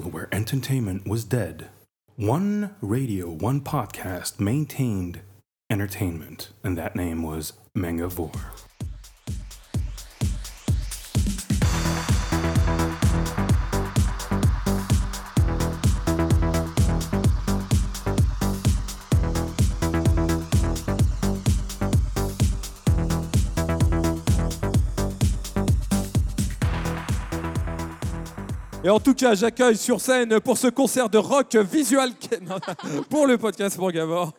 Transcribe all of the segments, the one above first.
world where entertainment was dead, one radio, one podcast maintained entertainment, and that name was Mangavore. Et en tout cas, j'accueille sur scène pour ce concert de rock visual pour le podcast Mangavore,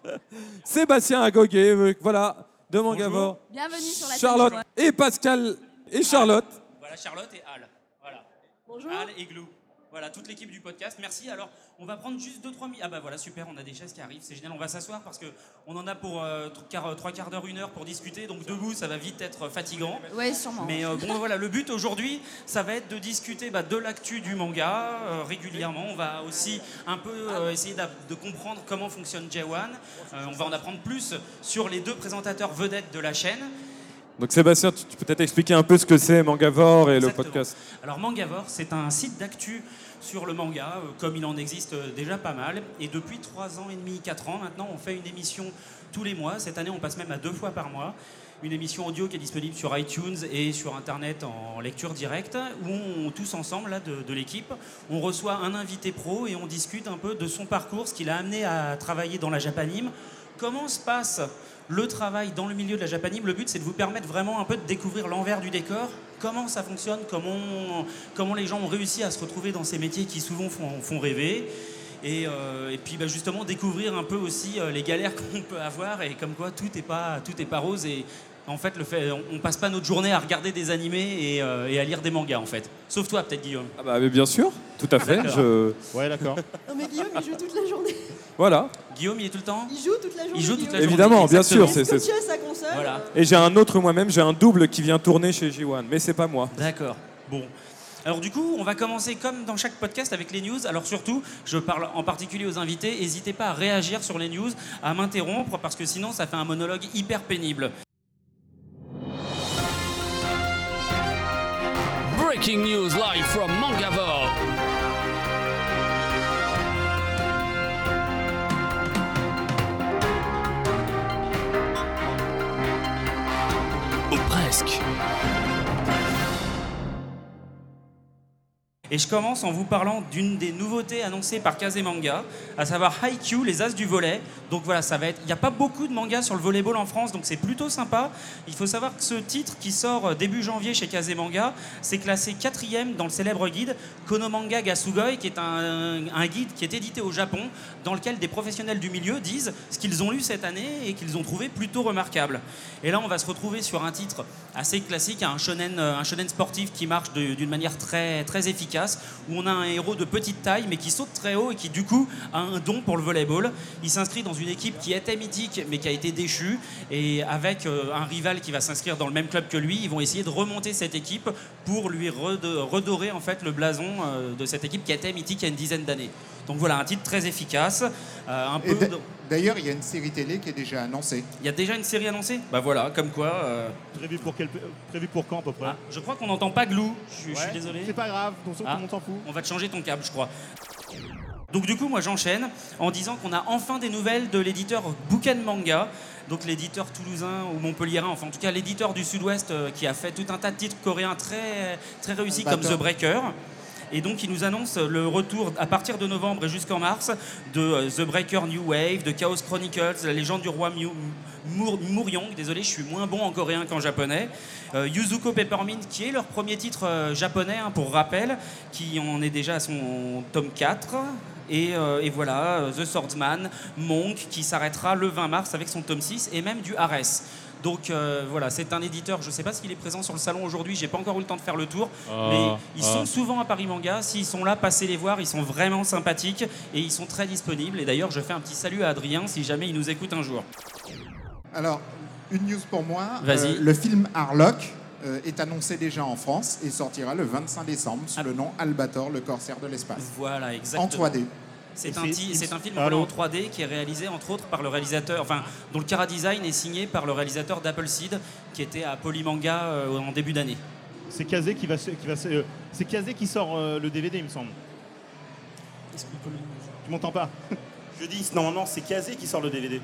Sébastien Agoguet, euh, voilà, de Mangavore, Bienvenue sur la Charlotte et Pascal et Charlotte. Voilà, Charlotte et Al. Voilà. Bonjour. Al et Glou. Voilà, toute l'équipe du podcast. Merci. Alors, on va prendre juste 2-3 minutes. Ah bah voilà, super, on a des chaises qui arrivent, c'est génial. On va s'asseoir parce qu'on en a pour 3 quarts d'heure, une heure pour discuter. Donc debout, ça va vite être fatigant. Oui, sûrement. Mais euh, bon, voilà, le but aujourd'hui, ça va être de discuter bah, de l'actu du manga euh, régulièrement. On va aussi un peu euh, essayer de comprendre comment fonctionne J1. Euh, on va en apprendre plus sur les deux présentateurs vedettes de la chaîne. Donc Sébastien, tu tu peux peut-être expliquer un peu ce que c'est Mangavore et le podcast. Alors Mangavore, c'est un site d'actu sur le manga, euh, comme il en existe euh, déjà pas mal. Et depuis 3 ans et demi, 4 ans maintenant, on fait une émission tous les mois. Cette année, on passe même à deux fois par mois. Une émission audio qui est disponible sur iTunes et sur Internet en lecture directe, où on, tous ensemble, là, de, de l'équipe, on reçoit un invité pro et on discute un peu de son parcours, ce qui l'a amené à travailler dans la Japanime. Comment se passe le travail dans le milieu de la Japanime, le but c'est de vous permettre vraiment un peu de découvrir l'envers du décor, comment ça fonctionne, comment, comment les gens ont réussi à se retrouver dans ces métiers qui souvent font, font rêver. Et, euh, et puis bah, justement découvrir un peu aussi euh, les galères qu'on peut avoir et comme quoi tout n'est pas, tout est pas rose et en fait le fait, on, passe pas notre journée à regarder des animés et, euh, et à lire des mangas en fait. Sauf toi peut-être Guillaume. Ah bah mais bien sûr, tout à fait. Je... Ouais, d'accord. Non, mais Guillaume, il joue toute la journée. Voilà. Guillaume il est tout le temps Il joue toute la journée. Il joue toute la Guillaume. journée. Évidemment, bien sûr. C'est- c'est- sa console. Voilà. Et j'ai un autre moi-même, j'ai un double qui vient tourner chez J1, mais c'est pas moi. D'accord. Bon. Alors du coup, on va commencer comme dans chaque podcast avec les news. Alors surtout, je parle en particulier aux invités. N'hésitez pas à réagir sur les news, à m'interrompre parce que sinon, ça fait un monologue hyper pénible. Breaking news live from Mangavore. Presque. Et je commence en vous parlant d'une des nouveautés annoncées par Kazemanga, à savoir Haikyuu, les As du volet. Donc voilà, ça va être. Il n'y a pas beaucoup de mangas sur le volleyball en France, donc c'est plutôt sympa. Il faut savoir que ce titre qui sort euh, début janvier chez Kazemanga, c'est classé quatrième dans le célèbre guide Konomanga Gasugoi, qui est un, guide qui est édité au Japon, dans lequel des professionnels du milieu disent ce qu'ils ont lu cette année et qu'ils ont trouvé plutôt remarquable. Et là, on va se retrouver sur un titre assez classique, un shonen, euh, sportif qui marche d'une manière très efficace, où on a un héros de petite taille, mais qui saute très haut et qui, du coup, a un don pour le volleyball. Il s'inscrit dans une équipe qui était mythique, mais qui a été déchue, et avec euh, un rival qui va s'inscrire dans le même club que lui, ils vont essayer de remonter cette équipe pour lui redorer en fait le blason euh, de cette équipe qui était mythique il y a une dizaine d'années. Donc voilà, un titre très efficace, euh, un Et peu. D'a- D'ailleurs, il y a une série télé qui est déjà annoncée. Il y a déjà une série annoncée? Bah voilà, comme quoi. euh, Prévu pour, quel... prévu pour quand à peu près? Ah, je crois qu'on n'entend pas Glou. Je, suis- je suis Ouais, désolé. C'est pas grave, Ah. monde s'en fout. On va te changer ton câble, je crois. Donc du coup, moi j'enchaîne en disant qu'on a enfin des nouvelles de l'éditeur Bouquin Manga, donc l'éditeur toulousain ou montpelliérain, enfin en tout cas l'éditeur du Sud-Ouest euh, qui a fait tout un tas de titres coréens très, très réussis comme Batteur. The Breaker. Et donc, il nous annonce le retour à partir de novembre et jusqu'en mars de euh, The Breaker New Wave, de Chaos Chronicles, La légende du roi Muryong. Désolé, je suis moins bon en coréen qu'en japonais. Euh, Yuzuko Peppermint, qui est leur premier titre euh, japonais, hein, pour rappel, qui en est déjà à son tome 4. Et, et voilà, The Swordsman, Monk, qui s'arrêtera le 20 mars avec son tome 6, et même du Ares. Donc euh, voilà, c'est un éditeur, je ne sais pas s'il est présent sur le salon aujourd'hui, j'ai pas encore eu le temps de faire le tour, mais ils sont souvent à Paris Manga, s'ils sont là, passez les voir, ils sont vraiment sympathiques et ils sont très disponibles. Et d'ailleurs, je fais un petit salut à Adrien si jamais il nous écoute un jour. Alors, une news pour moi. Vas-y. Euh, le film Harlock euh, est annoncé déjà en France et sortira le 25 décembre sous Ah. le nom Albator, le corsaire de l'espace. Voilà, En exactement. 3D. C'est un, film Allô en 3D qui est réalisé entre autres par le réalisateur, enfin, dont le cara design est signé par le réalisateur d'Appleseed, qui était à Polymanga euh, en début d'année. C'est Kazé qui va. Qui euh, c'est Kazé qui sort euh, le DVD, il me semble. Tu m'entends pas? Je dis, normalement, c'est Kazé qui sort le DVD.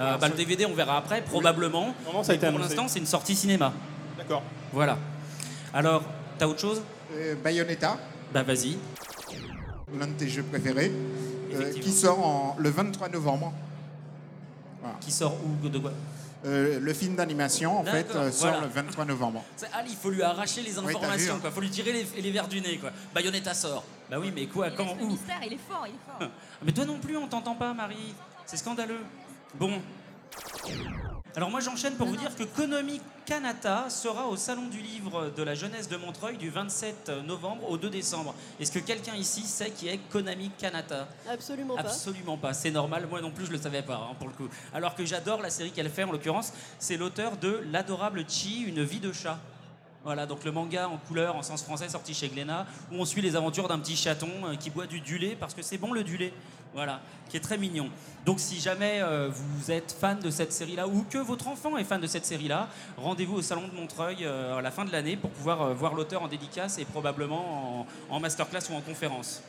Euh, bah, le DVD, on verra après, probablement. Non, non, ça a été pour l'instant, c'est une sortie cinéma. D'accord. Voilà. Alors, t'as autre chose? Euh, Bayonetta, Bah vas-y. L'un de tes jeux préférés, euh, qui sort en- le 23 novembre. Qui sort où De quoi? Euh, le film d'animation, en fait, euh, sort voilà. le 23 novembre. C'est- Ali, il faut lui arracher les informations, hein. quoi. Faut lui tirer les, les verres du nez, quoi. Bayonetta sort. Bah oui, mais quoi, Il quand, où? mystère, il est fort, il est fort. Mais toi non plus, on t'entend pas, Marie. C'est scandaleux. Bon. Alors moi j'enchaîne pour vous dire que Konami Kanata sera au Salon du Livre de la Jeunesse de Montreuil du 27 novembre au 2 décembre. Est-ce que quelqu'un ici sait qui est Konami Kanata? Absolument pas. Absolument pas, c'est normal, moi non plus je le savais pas hein, pour le coup. Alors que j'adore la série qu'elle fait en l'occurrence, c'est l'auteur de L'adorable Chi, une vie de chat. Voilà, donc le manga en couleur, en sens français, sorti chez Glénat, où on suit les aventures d'un petit chaton euh, qui boit du du lait, parce que c'est bon le du lait, voilà, qui est très mignon. Donc si jamais euh, vous êtes fan de cette série-là, ou que votre enfant est fan de cette série-là, rendez-vous au Salon de Montreuil euh, à la fin de l'année pour pouvoir euh, voir l'auteur en dédicace et probablement en, en masterclass ou en conférence.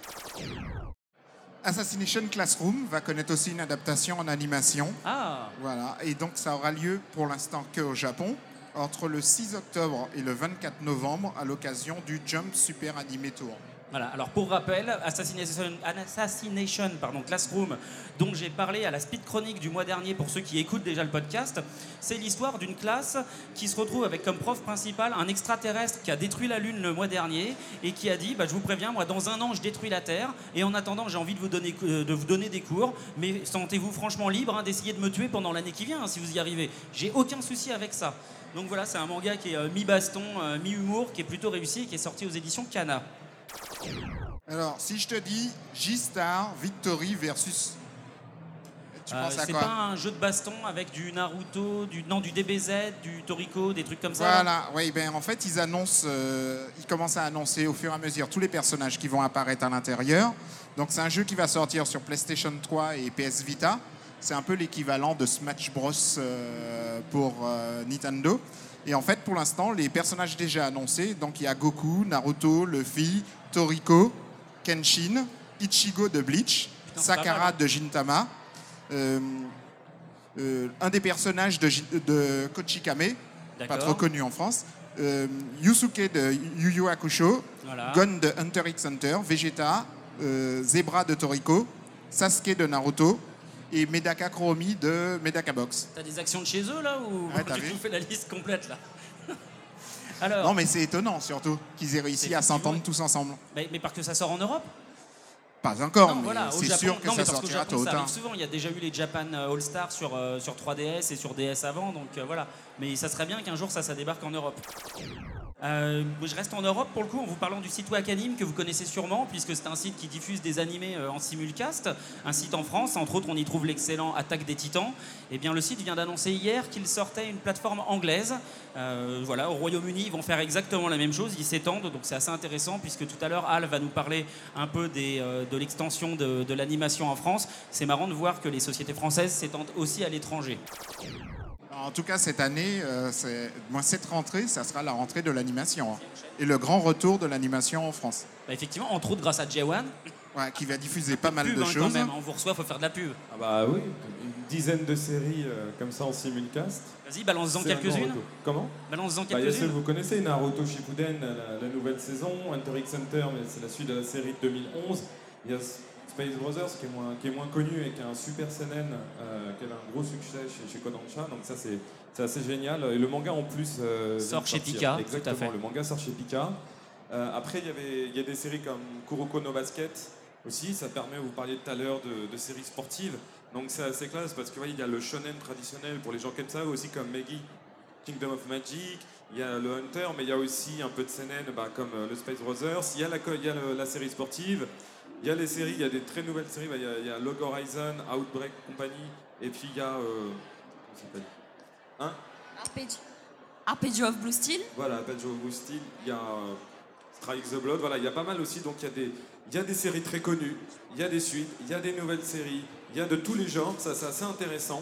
Assassination Classroom va connaître aussi une adaptation en animation. Ah Voilà, et donc ça aura lieu pour l'instant qu'au Japon, entre le 6 octobre et le 24 novembre, à l'occasion du Jump Super Anime Tour. Voilà, alors pour rappel, Assassination, pardon, Classroom, dont j'ai parlé à la Speed Chronique du mois dernier pour ceux qui écoutent déjà le podcast, c'est l'histoire d'une classe qui se retrouve avec comme prof principal un extraterrestre qui a détruit la Lune le mois dernier et qui a dit bah, Je vous préviens, moi dans un an je détruis la Terre et en attendant j'ai envie de vous, donner, euh, des cours, mais sentez-vous franchement libre hein, d'essayer de me tuer pendant l'année qui vient hein, si vous y arrivez. J'ai aucun souci avec ça. Donc voilà, c'est un manga qui est euh, mi-baston, euh, mi-humour, qui est plutôt réussi et qui est sorti aux éditions Kana. Alors, si je te dis J-Star Victory versus. Tu Euh, penses à c'est quoi? pas un jeu de baston avec du Naruto, du non du DBZ, du Toriko, des trucs comme ça. Voilà, oui, ben en fait, ils annoncent, euh, ils commencent à annoncer au fur et à mesure tous les personnages qui vont apparaître à l'intérieur. Donc, c'est un jeu qui va sortir sur PlayStation 3 et PS Vita. C'est un peu l'équivalent de Smash Bros euh, pour Nintendo. Et en fait, pour l'instant, les personnages déjà annoncés, donc il y a Goku, Naruto, Luffy, Toriko, Kenshin, Ichigo de Bleach, Putain, Sakara de Gintama, euh, euh, un des personnages de, Kochikame, pas trop connu en France. Euh, Yusuke de Yu Yu Hakusho, Voilà. Gon de Hunter x Hunter, Vegeta, Zebra de Toriko, Sasuke de Naruto et Medaka Kuromi de Medaka Box. T'as des actions de chez eux là ou Ouais, fait la liste complète là? Alors, Non mais c'est étonnant surtout qu'ils aient réussi à s'entendre tous ensemble. mais, mais parce que ça sort en Europe Pas encore, Non, mais voilà, c'est sûr que non, ça parce sortira tôt ou tard. souvent. Il y a déjà eu les Japan All Stars sur, euh, sur 3DS et sur DS avant, donc euh, voilà. Mais ça serait bien qu'un jour ça, ça débarque en Europe. Euh, je reste en Europe pour le coup en vous parlant du site Wakanim que vous connaissez sûrement puisque c'est un site qui diffuse des animés euh, en simulcast, un site en France, entre autres on y trouve l'excellent Attaque des Titans. Et bien le site vient d'annoncer hier qu'il sortait une plateforme anglaise. Euh, voilà, au Royaume-Uni ils vont faire exactement la même chose, ils s'étendent donc c'est assez intéressant puisque tout à l'heure Al va nous parler un peu de l'extension de l'animation en France. C'est marrant de voir que les sociétés françaises s'étendent aussi à l'étranger. En tout cas, cette année, euh, moi, cette rentrée, ça sera la rentrée de l'animation. hein. Et le grand retour de l'animation en France. Bah, effectivement, entre autres grâce à J1, Ouais, qui va diffuser pas mal pub de hein, quand choses. même, on vous reçoit, faut faire de la pub. Ah bah oui, une dizaine de séries euh, comme ça en simulcast. Vas-y, balance-en quelques-unes. Comment? Balance-en Bah, Il y a celle que quelques-unes. vous connaissez, Naruto Shippuden, la, la nouvelle saison, Hunter x Hunter, mais c'est la suite de la série de 2011. Il y a Space Brothers qui est moins, qui est moins connu et qui a un super CNN, euh, qui a un gros succès chez, chez Kodansha, donc ça c'est assez génial. Et le manga en plus euh, Sort chez. Pika, tout à Exactement, fait. le manga sort chez Pika. Euh, après, il y, avait, il y a des séries comme Kuroko no Basket aussi, ça permet, vous parliez tout à l'heure de, de séries sportives, donc c'est assez classe parce que ouais, y a le shonen traditionnel pour les gens qui aiment ça, aussi comme Meggy, Kingdom of Magic, il y a le Hunter, mais il y a aussi un peu de CNN bah, comme euh, le Space Brothers, il y a, la, co- il y a le- la série sportive, il y a les séries, il y a des très nouvelles séries, il, y a, il y a Log Horizon, Outbreak Company, et puis il y a... euh, comment ça s'appelle? Hein? Arpeggio. Arpeggio of Blue Steel. Voilà, Badge of Blue Steel, il y a euh, Strike the Blood, voilà, il y a pas mal aussi, donc il y, a des, il y a des séries très connues, il y a des suites, il y a des nouvelles séries, il y a de tous les genres, ça c'est assez intéressant,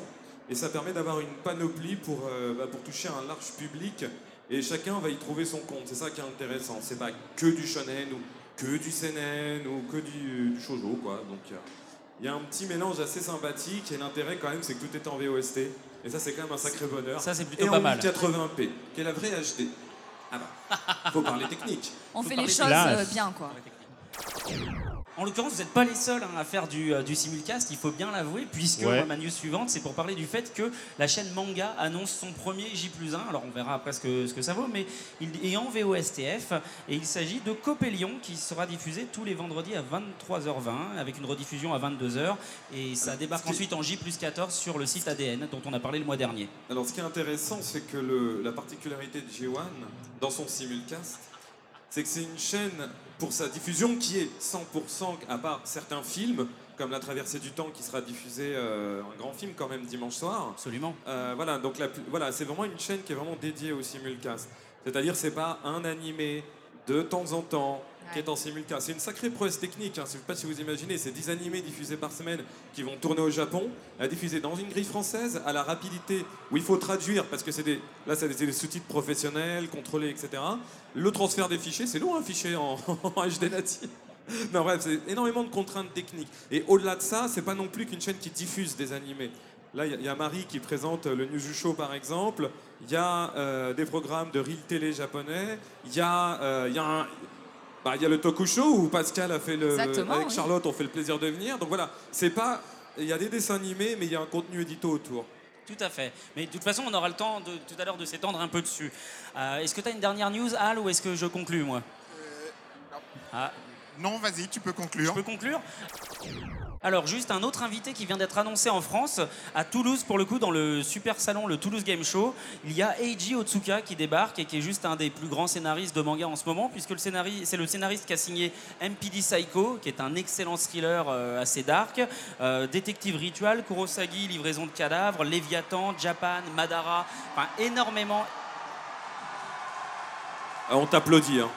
et ça permet d'avoir une panoplie pour, euh, bah, pour toucher un large public, et chacun va y trouver son compte, c'est ça qui est intéressant, c'est pas que du shonen ou que du seinen ou que du, du shoujo, quoi. Donc il y a- il y a un petit mélange assez sympathique et l'intérêt quand même c'est que tout est en VOST et ça c'est quand même un sacré bonheur. Ça, c'est plutôt et pas en mal. 1080p, qui est la vraie HD. Ah bah, faut parler technique. On Faut fait les choses euh, bien, quoi. En l'occurrence, vous n'êtes pas les seuls hein, à faire du, euh, du simulcast, il faut bien l'avouer, puisque Ouais. ma news suivante, c'est pour parler du fait que la chaîne Manga annonce son premier J 1. Alors on verra après ce que, ce que ça vaut, mais il est en VOSTF et il s'agit de Copélion qui sera diffusé tous les vendredis à 23h20 avec une rediffusion à 22h et ça débarque ensuite en J 14 sur le site ADN dont on a parlé le mois dernier. Alors ce qui est intéressant, c'est que le- la particularité de J1 dans son simulcast, c'est que c'est une chaîne pour sa diffusion qui est 100%, à part certains films, comme La Traversée du Temps qui sera diffusé, euh, un grand film quand même dimanche soir. Absolument. Euh, voilà, donc la, voilà, c'est vraiment une chaîne qui est vraiment dédiée au simulcast. C'est-à-dire, c'est pas un animé de temps en temps qui est en simulcast. C'est une sacrée prouesse technique. Hein. Je sais pas si vous imaginez, c'est 10 animés diffusés par semaine qui vont tourner au Japon, à diffuser dans une grille française à la rapidité où il faut traduire parce que c'est des là c'est des, sous-titres professionnels, contrôlés, etc. Le transfert des fichiers, c'est long un fichier en, HD natif. Non bref, c'est énormément de contraintes techniques. Et au-delà de ça, c'est pas non plus qu'une chaîne qui diffuse des animés. Là, il y a- Marie qui présente le News Show par exemple. Il y a euh, des programmes de Real Télé japonais. Il y euh, il y a un- bah, il y a le Tokusho où Pascal a fait le. Exactement, avec oui. Charlotte, on fait le plaisir de venir. Donc voilà, c'est pas. Il y a des dessins animés, mais il y a un contenu édito autour. Tout à fait. Mais de toute façon, on aura le temps de, tout à l'heure de s'étendre un peu dessus. Euh, est-ce que tu as une dernière news, Al, ou est-ce que je conclue, moi? Ah, Non, vas-y, tu peux Je conclure. peux conclure? Alors, juste un autre invité qui vient d'être annoncé en France, à Toulouse, pour le coup, dans le super salon, le Toulouse Game Show. Il y a Eiji Otsuka qui débarque et qui est juste un des plus grands scénaristes de manga en ce moment, puisque le scénari- c'est le scénariste qui a signé MPD Psycho, qui est un excellent thriller euh, assez dark, euh, Détective Ritual, Kurosagi, Livraison de cadavres, Léviathan, Japan, Madara, enfin énormément. Euh, on t'applaudit. Hein.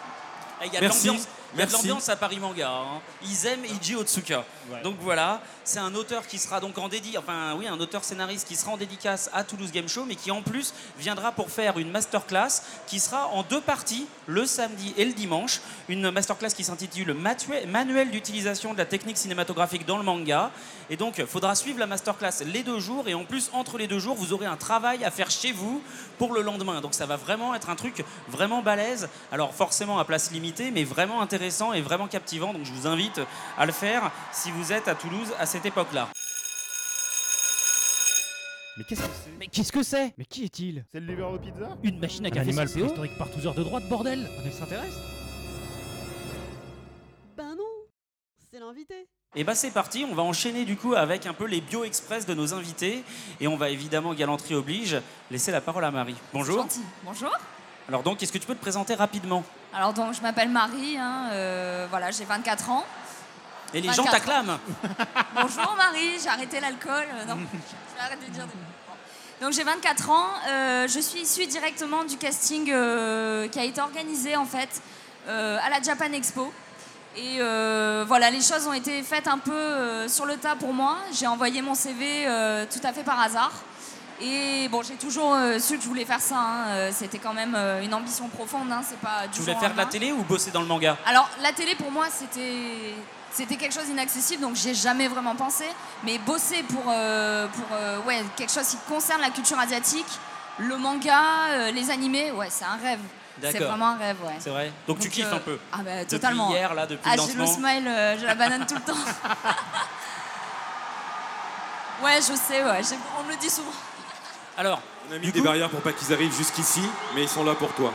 Et Il y a de Merci, il y a de l'ambiance à Paris Manga. hein. Ils aiment Eiji Otsuka. Ouais. Donc voilà, c'est un auteur qui sera donc en dédi, enfin oui, un auteur scénariste qui sera en dédicace à Toulouse Game Show, mais qui en plus viendra pour faire une masterclass qui sera en deux parties, le samedi et le dimanche. Une masterclass qui s'intitule Manuel d'utilisation de la technique cinématographique dans le manga. Et donc, il faudra suivre la masterclass les deux jours. Et en plus, entre les deux jours, vous aurez un travail à faire chez vous pour le lendemain. Donc, ça va vraiment être un truc vraiment balèze. Alors, forcément à place limitée, mais vraiment intéressant et vraiment captivant. Donc, je vous invite à le faire si vous êtes à Toulouse à cette époque-là. Mais qu'est-ce que c'est? Mais qu'est-ce que c'est? Mais qui est-il? C'est le livreur de pizza? Une machine à Un café animal sans CO préhistorique heures de droite, bordel Un extraterrestre? Ben non, c'est l'invité. Et bah c'est parti, on va enchaîner du coup avec un peu les bio express de nos invités et on va évidemment galanterie oblige laisser la parole à Marie. Bonjour. Gentil. Bonjour. Alors donc est-ce que tu peux te présenter rapidement? Alors donc je m'appelle Marie, hein, euh, voilà, j'ai 24 ans. Et les gens 24. t'acclament. Bonjour Marie, j'ai arrêté l'alcool. euh, non, je vais arrêter de dire des Bon. Donc j'ai 24 ans, euh, je suis issue directement du casting qui a été organisé en fait à la Japan Expo. Et euh, voilà, les choses ont été faites un peu euh, sur le tas pour moi. J'ai envoyé mon CV euh, tout à fait par hasard. Et bon, j'ai toujours su que je voulais faire ça. hein. C'était quand même une ambition profonde. hein. C'est pas du Tu voulais au faire de la lendemain. télé ou bosser dans le manga? Alors, la télé, pour moi, c'était c'était quelque chose d'inaccessible, donc j'y ai jamais vraiment pensé. Mais bosser pour, euh, pour euh, ouais, quelque chose qui concerne la culture asiatique, le manga, euh, les animés, ouais, c'est un rêve. C'est vraiment un rêve, ouais. C'est vrai Donc, tu kiffes euh, un peu Ah bah Depuis totalement. hier, là, depuis Ah, le j'ai le smile, euh, j'ai la banane tout le temps. ouais, je sais, ouais, j'ai- on me le dit souvent. Alors, On a mis des coup- barrières pour pas qu'ils arrivent jusqu'ici, mais ils sont là pour toi.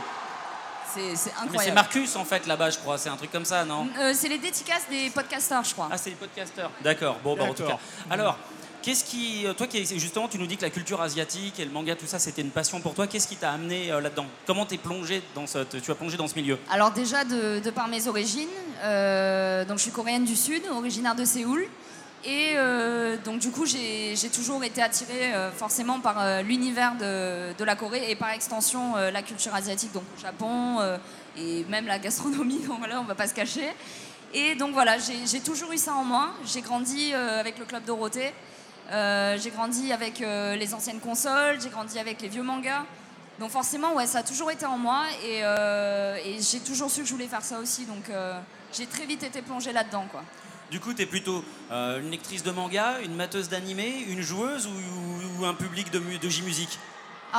C'est mais c'est incroyable. Marcus en fait là-bas, je crois. C'est un truc comme ça, non Euh, c'est les dédicaces des podcasters, je crois. Ah, c'est les podcasteurs. D'accord. Bon, bah, en tout cas. Alors, qu'est-ce qui, euh, toi qui justement, tu nous dis que la culture asiatique et le manga, tout ça, c'était une passion pour toi. Qu'est-ce qui t'a amené euh, là-dedans? Comment t'es plongé dans ce, tu as plongé dans ce milieu? Alors déjà de, par mes origines, euh, donc je suis coréenne du Sud, originaire de Séoul. Et donc du coup j'ai toujours été attirée forcément par l'univers de, la Corée et par extension la culture asiatique, donc au Japon et même la gastronomie, donc voilà, on va pas se cacher. Et donc voilà, j'ai toujours eu ça en moi. J'ai grandi avec le club Dorothée, Euh, j'ai grandi avec euh, les anciennes consoles, j'ai grandi avec les vieux mangas. Donc forcément, ouais, ça a toujours été en moi et, euh, et j'ai toujours su que je voulais faire ça aussi. Donc euh, j'ai très vite été plongée là-dedans, quoi. Du coup, t'es plutôt euh, une lectrice de manga, une mateuse d'animé, une joueuse ou, ou- ou un public de, mu- de J-musique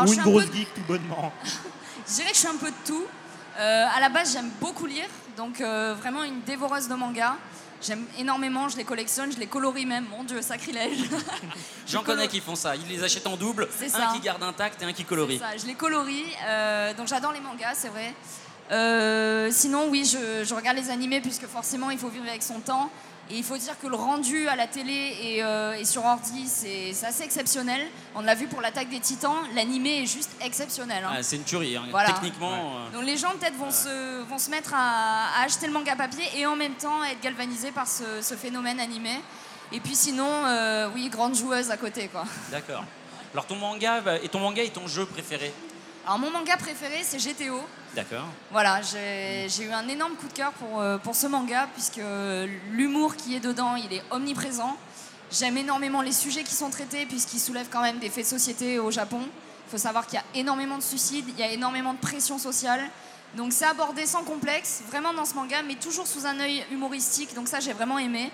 Ou je une un grosse peu- geek tout bonnement. Je dirais que je suis un peu de tout. Euh, à la base, j'aime beaucoup lire, donc euh, vraiment une dévoreuse de manga. J'aime énormément, je les collectionne, je les colorie même. Mon Dieu, sacrilège. J'en Je connais qui font ça. Ils les achètent en double, un ça. qui garde intact et un qui colorie. Ça, je les colorie. euh, donc j'adore les mangas, c'est vrai. Euh, sinon, oui, je, je regarde les animés puisque forcément, il faut vivre avec son temps. Et il faut dire que le rendu à la télé et, euh, et sur ordi, c'est assez exceptionnel. On l'a vu pour l'attaque des titans, l'animé est juste exceptionnel. hein. Ah, c'est une tuerie, hein. Voilà. techniquement. euh, Donc les gens peut-être vont, se, vont se mettre à, à acheter le manga papier et en même temps être galvanisés par ce, ce phénomène animé. Et puis sinon, euh, oui, grande joueuse à côté. quoi. D'accord. Alors ton manga et ton manga est ton jeu préféré? Alors mon manga préféré, c'est GTO. D'accord. Voilà, j'ai eu un énorme coup de cœur pour, euh, pour ce manga, puisque l'humour qui est dedans, il est omniprésent. J'aime énormément les sujets qui sont traités, puisqu'ils soulèvent quand même des faits de société au Japon. Il faut savoir qu'il y a énormément de suicides, il y a énormément de pression sociale. Donc c'est abordé sans complexe, vraiment dans ce manga, mais toujours sous un œil humoristique. Donc ça, j'ai vraiment aimé.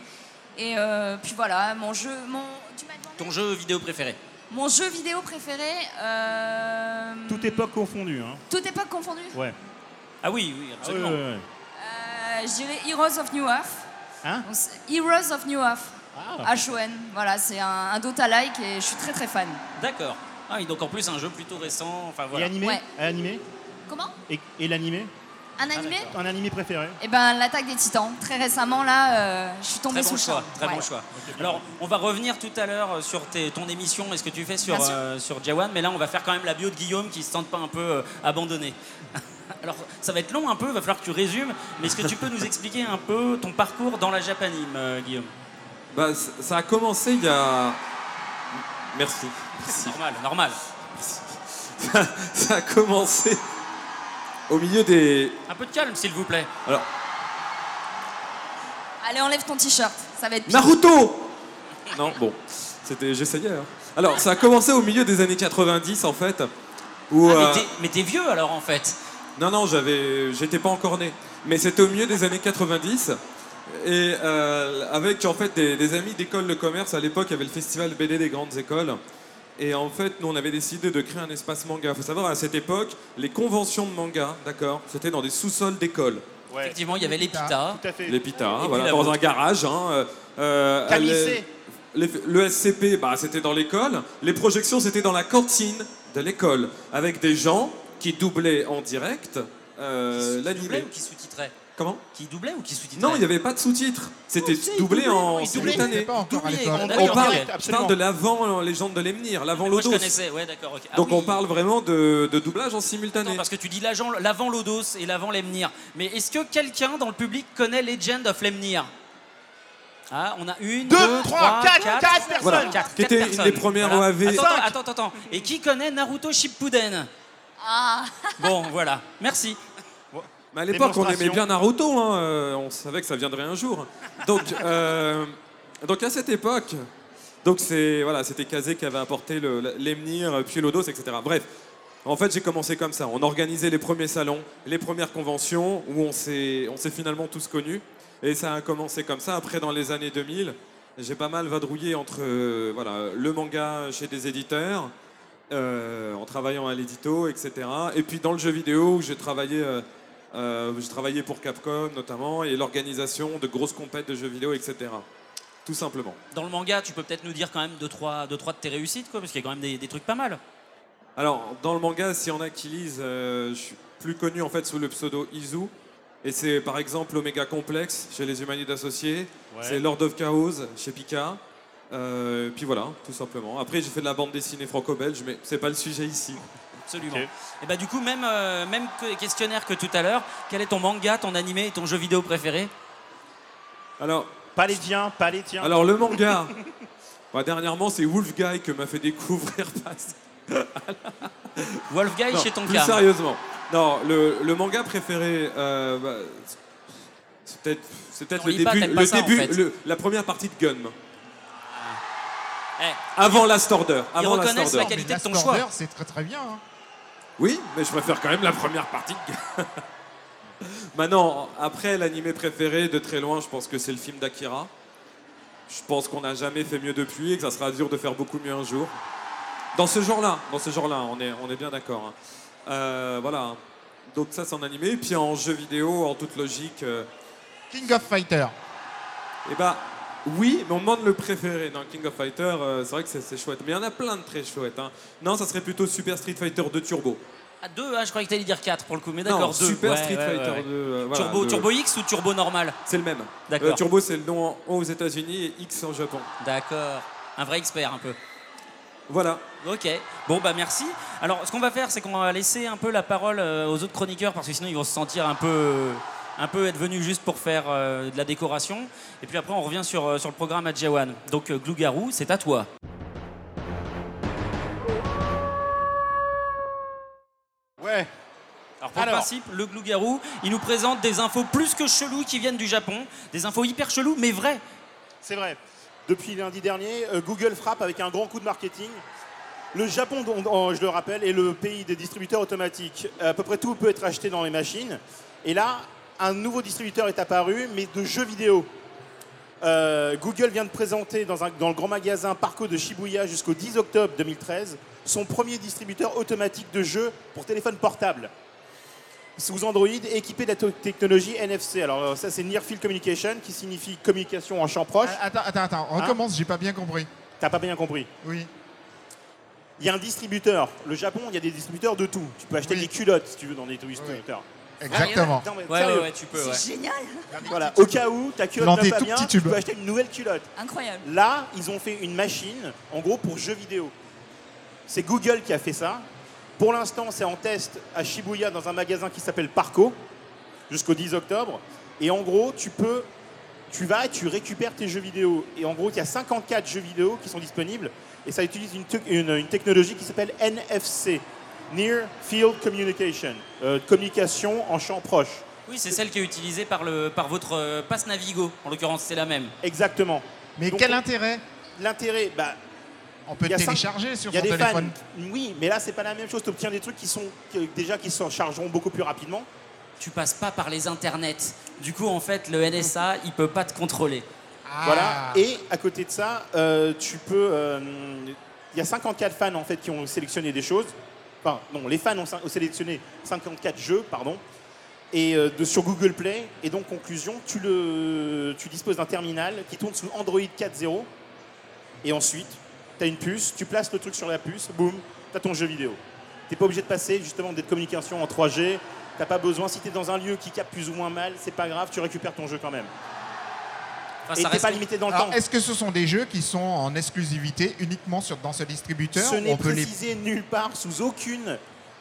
Et euh, puis voilà, mon jeu, mon, tu Ton jeu vidéo préféré? Mon jeu vidéo préféré, euh, Toute époque confondue. Hein. toute époque confondue. Ouais. Ah oui, oui, Ah, ouais, absolument. ouais, ouais. Euh, je dirais Heroes of New Earth. Hein Donc, Heroes of New Earth. Ah. H-O-N. Voilà, c'est un, un Dota-like et je suis très très fan. D'accord. Ah oui, donc en plus un jeu plutôt récent. Enfin voilà. Et animé Ouais. Animé Comment? Et, et l'animé? Un animé Un animé préféré Eh ben, l'attaque des titans. Très récemment, là, euh, je suis tombée Très sous bon le choix, très Ouais. bon choix. Alors, on va revenir tout à l'heure euh, sur tes- ton émission et ce que tu fais sur, euh, sur Jawan, mais là, on va faire quand même la bio de Guillaume qui se sente pas un peu euh, abandonné. Alors, ça va être long un peu, va falloir que tu résumes, mais est-ce que tu peux nous expliquer un peu ton parcours dans la Japanime, euh, Guillaume? Bah, ça a commencé il y a. Merci. Merci. Normal, normal. Ça, ça a commencé au milieu des. Un peu de calme, s'il vous plaît. Alors, Allez, enlève ton t-shirt. Ça va être pire. Naruto Non, bon, c'était, j'essayais. hein. Alors, ça a commencé au milieu des années 90 en fait. Où, Ah, euh, mais t'es- mais t'es vieux alors en fait. Non, non, j'avais, j'étais pas encore né. Mais c'était au milieu des années 90. Et euh, avec en fait des, des amis d'école de commerce, à l'époque, il y avait le festival BD des grandes écoles. Et en fait, nous, on avait décidé de créer un espace manga. Il faut savoir, à cette époque, les conventions de manga, d'accord, c'était dans des sous-sols d'école. Ouais. Effectivement, il y avait les Pita. Tout à fait. Les Pita, puis voilà, dans un garage. Hein, euh, euh, Camissé. les- le SCP, bah, c'était dans l'école. Les projections, c'était dans la cantine de l'école, avec des gens qui doublaient en direct euh, l'animé. qui Comment Qui doublait ou qui sous-titrait Non, il n'y avait pas de sous-titres. C'était si, doublé doublé, en simultané. On- parle, je parle de l'avant euh, Légende de l'Emnir, l'avant Moi je Lodos. connaissais, ouais d'accord. Ah Donc oui. on parle vraiment de, de doublage en simultané. Attends, parce que tu dis l'agent- l'avant Lodos et l'avant Lemnir. Mais est-ce que quelqu'un dans le public connaît Legend of Lemnir? Ah, on a une, Deux, deux, trois, quatre, quatre personnes. Voilà, Quatre- qui quatre était une personnes. des premières Voilà. OAV. Attends, attends, attends, attends. Et qui connaît Naruto Shippuden? Ah, Bon, voilà. Merci. Mais à l'époque, on aimait bien Naruto, hein, euh, on savait que ça viendrait un jour. Donc, euh, donc à cette époque, donc c'est voilà, c'était Kazé qui avait apporté le- l'Emnir, puis l'Odos, etc. Bref, en fait, j'ai commencé comme ça. On organisait les premiers salons, les premières conventions où on s'est on s'est finalement tous connus. Et ça a commencé comme ça. Après, dans les années 2000, j'ai pas mal vadrouillé entre euh, voilà, le manga chez des éditeurs, euh, en travaillant à l'édito, etc. Et puis dans le jeu vidéo, où j'ai travaillé, euh, j'ai travaillé pour Capcom notamment, et l'organisation de grosses compètes de jeux vidéo, etc. Tout simplement. Dans le manga, tu peux peut-être nous dire quand même deux trois, deux, trois de tes réussites, quoi, parce qu'il y a quand même des, des trucs pas mal. Alors, dans le manga, s'il y en a qui lisent, euh, je suis plus connu en fait sous le pseudo Izu. Et c'est par exemple Omega Complex chez les Humanides Associés. Ouais. C'est Lord of Chaos chez Pika. Euh, puis voilà, tout simplement. Après, j'ai fait de la bande dessinée franco-belge, mais c'est pas le sujet ici. Absolument. Et bah du coup, même, euh, même que- questionnaire que tout à l'heure, quel est ton manga, ton animé et ton jeu vidéo préféré? Alors, Pas les tiens, pas les tiens. alors le manga, bah, dernièrement, c'est Wolf Guy que m'a fait découvrir. Wolfguy Non, chez ton plus sérieusement. Non, le, le manga préféré, euh, bah, c'est peut-être, c'est peut-être le début, pas le ça, en début, fait. le- la première partie de Gun. Eh, Avant Last Order. il Avant Last reconnaissent la qualité de ton Last choix. Order, c'est très très bien. hein. Oui, mais je préfère quand même la première partie. Maintenant, après l'animé préféré de très loin, je pense que c'est le film d'Akira. Je pense qu'on n'a jamais fait mieux depuis et que ça sera dur de faire beaucoup mieux un jour. Dans ce genre-là, dans ce genre-là, on est, on est bien d'accord. hein. Euh, voilà. Donc ça, c'est en animé. Et puis en jeu vidéo, en toute logique, euh, King of Fighter. eh ben, oui, mais on demande le préféré dans King of Fighter. euh, c'est vrai que c'est c'est chouette. Mais il y en a plein de très chouettes. hein. Non, ça serait plutôt Super Street Fighter 2 Turbo. Ah, deux, hein, je croyais que t'allais dire 4 pour le coup, mais Non, d'accord, deux. Super Ouais, Street ouais, Fighter ouais. 2. euh, voilà, Turbo, Turbo X ou Turbo normal? C'est le même. D'accord. Euh, Turbo, c'est le nom en- aux États-Unis et X en Japon. D'accord. Un vrai expert un peu. Voilà. Ok. Bon bah merci. Alors ce qu'on va faire, c'est qu'on va laisser un peu la parole euh, aux autres chroniqueurs parce que sinon ils vont se sentir un peu, un peu être venus juste pour faire euh, de la décoration. Et puis après on revient sur, euh, sur le programme à Jawan. Donc euh, Glougarou, c'est à toi. Ouais. Alors pour le Alors. principe, le Glougarou, il nous présente des infos plus que cheloues qui viennent du Japon, des infos hyper cheloues mais vraies. C'est vrai. Depuis lundi dernier, euh, Google frappe avec un grand coup de marketing. Le Japon, je le rappelle, est le pays des distributeurs automatiques. À peu près tout peut être acheté dans les machines. Et là, un nouveau distributeur est apparu, mais de jeux vidéo. Euh, Google vient de présenter dans, un- dans le grand magasin Parco de Shibuya jusqu'au 10 octobre 2013 son premier distributeur automatique de jeux pour téléphone portable sous Android équipé de la technologie NFC. Alors euh, ça c'est Near Field Communication qui signifie communication en champ proche. Ah, Attends, attends, attends. On Hein recommence, j'ai pas bien compris. T'as pas bien compris. Oui. Il y a un distributeur. Le Japon, il y a des distributeurs de tout. Tu peux acheter Oui. des culottes si tu veux dans des distributeurs. Exactement. Non, mais Ouais, sérieux. ouais, ouais, tu peux. Ouais. C'est génial, Voilà. Au cas où ta culotte va tout bien, tu peux acheter une nouvelle culotte. incroyable. Là, ils ont fait une machine, en gros, pour jeux vidéo. C'est Google qui a fait ça. Pour l'instant, c'est en test à Shibuya dans un magasin qui s'appelle Parco, jusqu'au 10 octobre. Et en gros, tu peux, tu vas et tu récupères tes jeux vidéo. Et en gros, il y a 54 jeux vidéo qui sont disponibles. Et ça utilise une, te- une- une technologie qui s'appelle NFC, Near Field Communication, euh, communication en champ proche. Oui, c'est celle qui est utilisée par, le, par votre euh, passe Navigo. En l'occurrence, c'est la même. Exactement. Mais Donc, quel intérêt? L'intérêt, bah, On peut Il y a cinq- télécharger sur Il y a son des téléphone. fans, oui, mais là c'est pas la même chose. Tu obtiens des trucs qui sont que- déjà qui se chargeront beaucoup plus rapidement. Tu passes pas par les internets. Du coup, en fait, le NSA, il peut pas te contrôler. Ah. Voilà. Et à côté de ça, euh, tu peux. euh, Il y a 54 fans en fait qui ont sélectionné des choses. Enfin, non, les fans ont, sélectionné 54 jeux, pardon. Et euh, de, sur Google Play. Et donc conclusion, tu tu disposes d'un terminal qui tourne sous Android 4.0. Et ensuite, tu as une puce, tu places le truc sur la puce, boum, tu as ton jeu vidéo. Tu pas obligé de passer justement des communications en 3G. T'as pas besoin, si tu es dans un lieu qui capte plus ou moins mal, c'est pas grave, tu récupères ton jeu quand même. Enfin, Et ça t'es reste- pas limité dans le Alors, temps. est-ce que ce sont des jeux qui sont en exclusivité uniquement sur, dans ce distributeur Ce n'est les... précisé nulle part, sous aucune,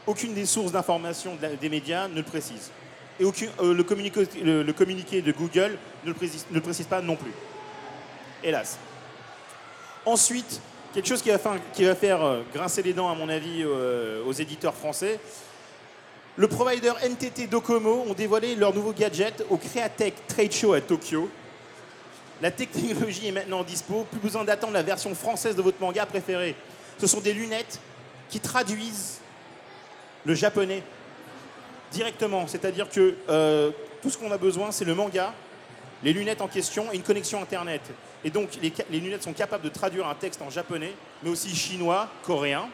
aucune des sources d'information des médias ne le précise. Et aucune- euh, le, communiqué, le- le communiqué de Google ne le, précise, ne le précise pas non plus. Hélas. Ensuite, quelque chose qui va faire, qui va faire euh, grincer les dents, à mon avis, euh, aux éditeurs français. Le provider NTT Docomo ont dévoilé leur nouveau gadget au Createch Trade Show à Tokyo. La technologie est maintenant dispo, plus besoin d'attendre la version française de votre manga préféré. Ce sont des lunettes qui traduisent le japonais directement. C'est-à-dire que euh, tout ce qu'on a besoin, c'est le manga, les lunettes en question et une connexion Internet. Et donc, les, lunettes sont capables de traduire un texte en japonais, mais aussi chinois, coréen,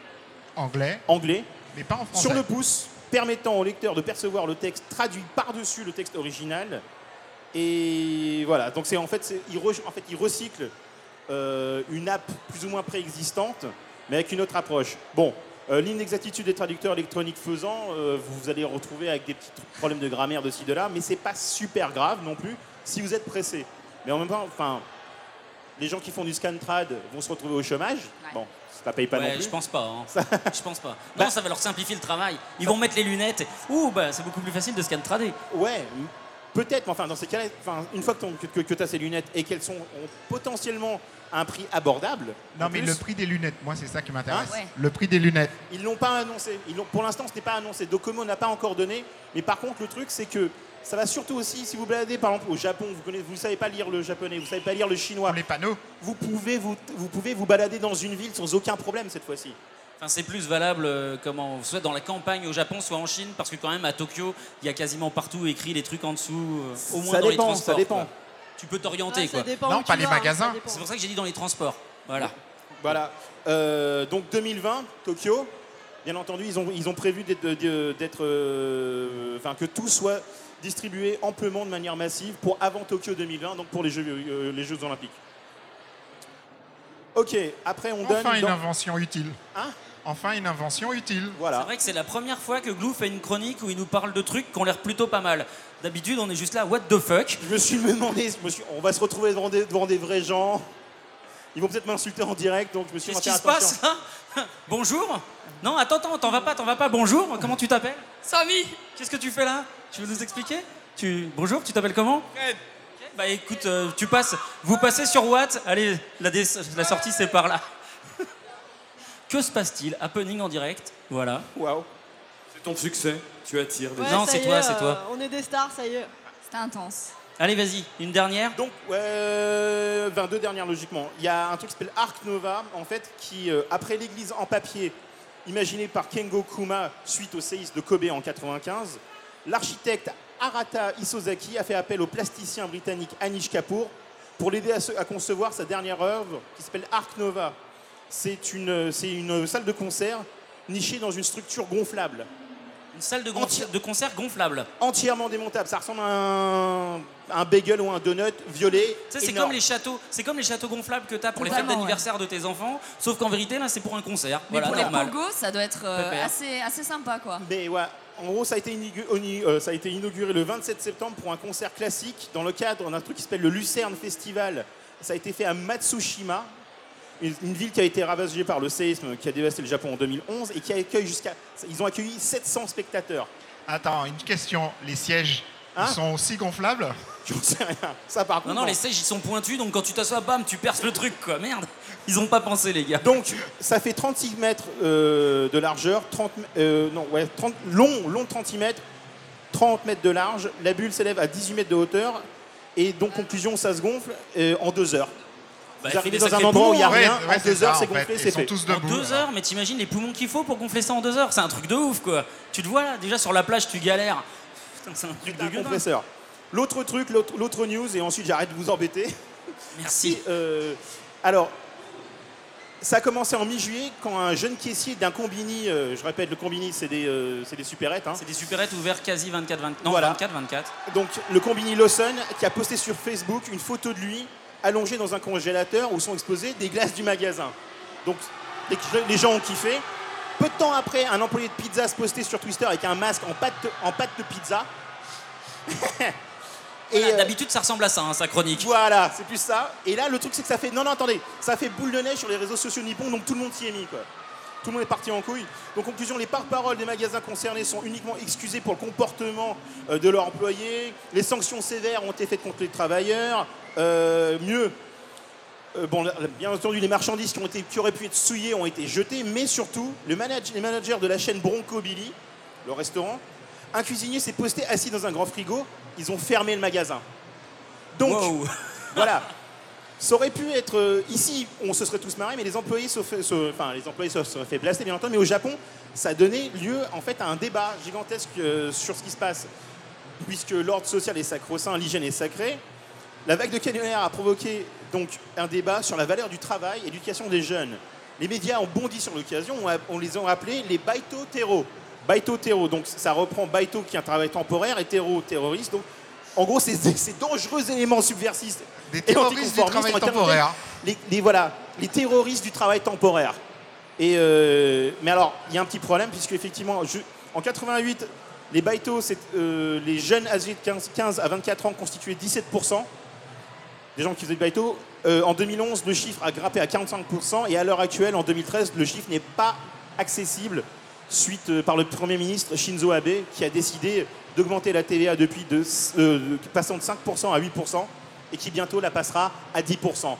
Anglais, anglais, mais pas en français. sur le pouce, permettant au lecteur de percevoir le texte traduit par-dessus le texte original. Et voilà, donc c'est en fait, il, re- en fait, il recycle euh, une app plus ou moins préexistante, mais avec une autre approche. Bon, euh, l'inexactitude des traducteurs électroniques faisant, euh, vous, vous allez retrouver avec des petits problèmes de grammaire de ci, de là, mais c'est pas super grave non plus si vous êtes pressé. Mais en même temps, enfin, les gens qui font du scan trad vont se retrouver au chômage. Bon, ça paye pas non plus. je pense pas. hein. Je pense pas. Bah- Non, ça va leur simplifier le travail. Ils vont mettre les lunettes. et- Ouh, bah c'est beaucoup plus facile de scan trader. Ouais, peut-être, mais enfin, dans ces cas-là, enfin, une fois que, tu as ces lunettes et qu'elles sont ont potentiellement à un prix abordable, Non, mais plus, le prix des lunettes, moi, c'est ça qui m'intéresse. Hein Ouais. Le prix des lunettes. ils l'ont pas annoncé. Ils pour l'instant, ce n'est pas annoncé. Docomo n'a pas encore donné. Mais par contre, le truc, c'est que ça va surtout aussi, si vous baladez par exemple au Japon, vous ne vous savez pas lire le japonais, vous savez pas lire le chinois, Pour les panneaux. vous pouvez vous, vous pouvez vous balader dans une ville sans aucun problème cette fois-ci. Enfin, c'est plus valable euh, comment, soit dans la campagne au Japon, soit en Chine, parce que quand même à Tokyo, il y a quasiment partout écrit les trucs en dessous, euh, au moins Ça dans dépend, les ça transports. dépend. quoi. Tu peux t'orienter Ah, ça quoi. dépend Non, pas les vas, hein, magasins. ça dépend. C'est pour ça que j'ai dit dans les transports. Voilà. Voilà. Euh, donc 2020, Tokyo. Bien entendu, ils ont, ils ont prévu d'être, euh, enfin, que tout soit distribué amplement de manière massive pour avant Tokyo 2020, donc pour les Jeux, euh, les Jeux Olympiques. Ok, après on donne. Enfin une dans- invention utile. Hein? Enfin une invention utile. C'est Voilà. vrai que c'est la première fois que Glou fait une chronique où il nous parle de trucs qui ont l'air plutôt pas mal. D'habitude, on est juste là, what the fuck? Je me suis demandé, je me suis- on va se retrouver devant des, devant des vrais gens. Ils vont peut-être m'insulter en direct, donc je me suis Qu'est-ce dit, qui se attention. passe là? Bonjour? Non, attends, attends, t'en vas pas, t'en vas pas. Bonjour, comment tu t'appelles? Samy Qu'est-ce que tu fais là? Tu veux nous expliquer? Tu... Bonjour, tu t'appelles comment? Fred. Bah écoute, euh, tu passes, vous passez sur Watt. Allez, la, dé- la sortie c'est par là. Que se passe-t-il Happening en direct, voilà. Waouh. C'est ton succès, tu attires des Ouais, Non, ça c'est y toi, est, c'est toi. euh, On est des stars, ça y est. C'était intense. Allez, vas-y, une dernière. Donc, ouais, 22 dernières logiquement. Il y a un truc qui s'appelle Arc Nova, en fait, qui, euh, après l'église en papier, imaginée par Kengo Kuma suite au séisme de Kobe en 95, l'architecte Arata Isozaki a fait appel au plasticien britannique Anish Kapoor pour l'aider à, se- à concevoir sa dernière œuvre qui s'appelle Arc Nova. C'est une, c'est une salle de concert nichée dans une structure gonflable, Une salle de, concert gonflable. entièrement démontable. Ça ressemble à un, un bagel ou un donut violet. Ça, c'est énorme. comme les châteaux, c'est comme les châteaux gonflables que t'as pour les fêtes Totalement, d'anniversaire de tes enfants, sauf qu'en vérité là, c'est pour un concert. Mais voilà, pour normal. les pogos, ça doit être euh, Pépère. assez, assez sympa, quoi. Mais ouais, en gros, ça a, été oni- euh, ça a été inauguré le 27 septembre pour un concert classique dans le cadre d'un truc qui s'appelle le Lucerne Festival. Ça a été fait à Matsushima, une, une ville qui a été ravagée par le séisme qui a dévasté le Japon en 2011 et qui accueille jusqu'à. Ils ont accueilli 700 spectateurs. Attends, une question. Les sièges, Hein ils sont aussi gonflables? J'en sais rien. Ça, par Non, contre. non, non. les sièges ils sont pointus, donc quand tu t'assois, bam, tu perces le truc, quoi. Merde, ils ont pas pensé, les gars. Donc, ça fait 36 mètres euh, de largeur, 30, euh, non, ouais, 30, long, long de 30 mètres, 30 mètres de large. La bulle s'élève à 18 mètres de hauteur. Et donc, conclusion, ça se gonfle euh, en deux heures. Bah, Vous arrivez dans un endroit où il n'y a rien, ouais, en deux heures, c'est en gonflé, Ils c'est sont fait. tous En debout. deux heures, mais t'imagines les poumons qu'il faut pour gonfler ça en deux heures? C'est un truc de ouf, quoi. Tu te vois là, déjà sur la plage, tu galères. Putain, c'est un truc de compresseur. L'autre truc, l'autre l'autre news, et ensuite j'arrête de vous embêter. Merci. Euh, alors, ça a commencé en mi-juillet quand un jeune caissier d'un combini, euh, je répète, le combini c'est des, euh, c'est des supérettes, hein. C'est des supérettes ouvertes quasi 24, 20, non, Voilà. 24, 24. donc le combini Lawson qui a posté sur Facebook une photo de lui allongé dans un congélateur où sont exposées des glaces du magasin. Donc les, gens ont kiffé. Peu de temps après, un employé de pizza se postait sur Twitter avec un masque en pâte, en pâte de pizza. Et, Voilà, euh, D'habitude, ça ressemble à ça, hein, sa chronique. Voilà, c'est plus ça. Et là, le truc, c'est que ça fait. Non, non, attendez, ça fait boule de neige sur les réseaux sociaux nippons, donc tout le monde s'y est mis, quoi. Tout le monde est parti en couille. Donc, conclusion, les porte-paroles des magasins concernés sont uniquement excusés pour le comportement euh, de leurs employés. Les sanctions sévères ont été faites contre les travailleurs. Euh, mieux, euh, bon, bien entendu, les marchandises qui, ont été, qui auraient pu être souillées ont été jetées, mais surtout, le manage- les managers de la chaîne Bronco Billy, le restaurant, un cuisinier s'est posté assis dans un grand frigo. Ils ont fermé le magasin. Donc, Wow. voilà. Ça aurait pu être euh, ici, on se serait tous marrés, mais les employés se, enfin, les employés se seraient fait blaster bien entendu. Mais au Japon, ça donné lieu en fait à un débat gigantesque euh, sur ce qui se passe, puisque l'ordre social est sacro-saint, l'hygiène est sacrée. La vague de canular a provoqué donc un débat sur la valeur du travail et l'éducation des jeunes. Les médias ont bondi sur l'occasion, on, les a appelés les baito terro. Baito terro, donc ça reprend baito qui est un travail temporaire et terro terroriste. Donc en gros, c'est ces dangereux éléments subversifs Des terroristes du travail temporaire. Les, les- voilà, les terroristes du travail temporaire. Et euh, mais alors, il y a un petit problème, puisque effectivement, je- en 88, les baito, c'est, euh, les jeunes âgés de 15, 15 à 24 ans constituaient 17% des gens qui faisaient du baito. Euh, en 2011, le chiffre a grimpé à 45%, et à l'heure actuelle, en 2013, le chiffre n'est pas accessible suite euh, par le Premier ministre Shinzo Abe, qui a décidé d'augmenter la TVA depuis de, euh, de- passant de 5% à 8%, et qui bientôt la passera à 10%.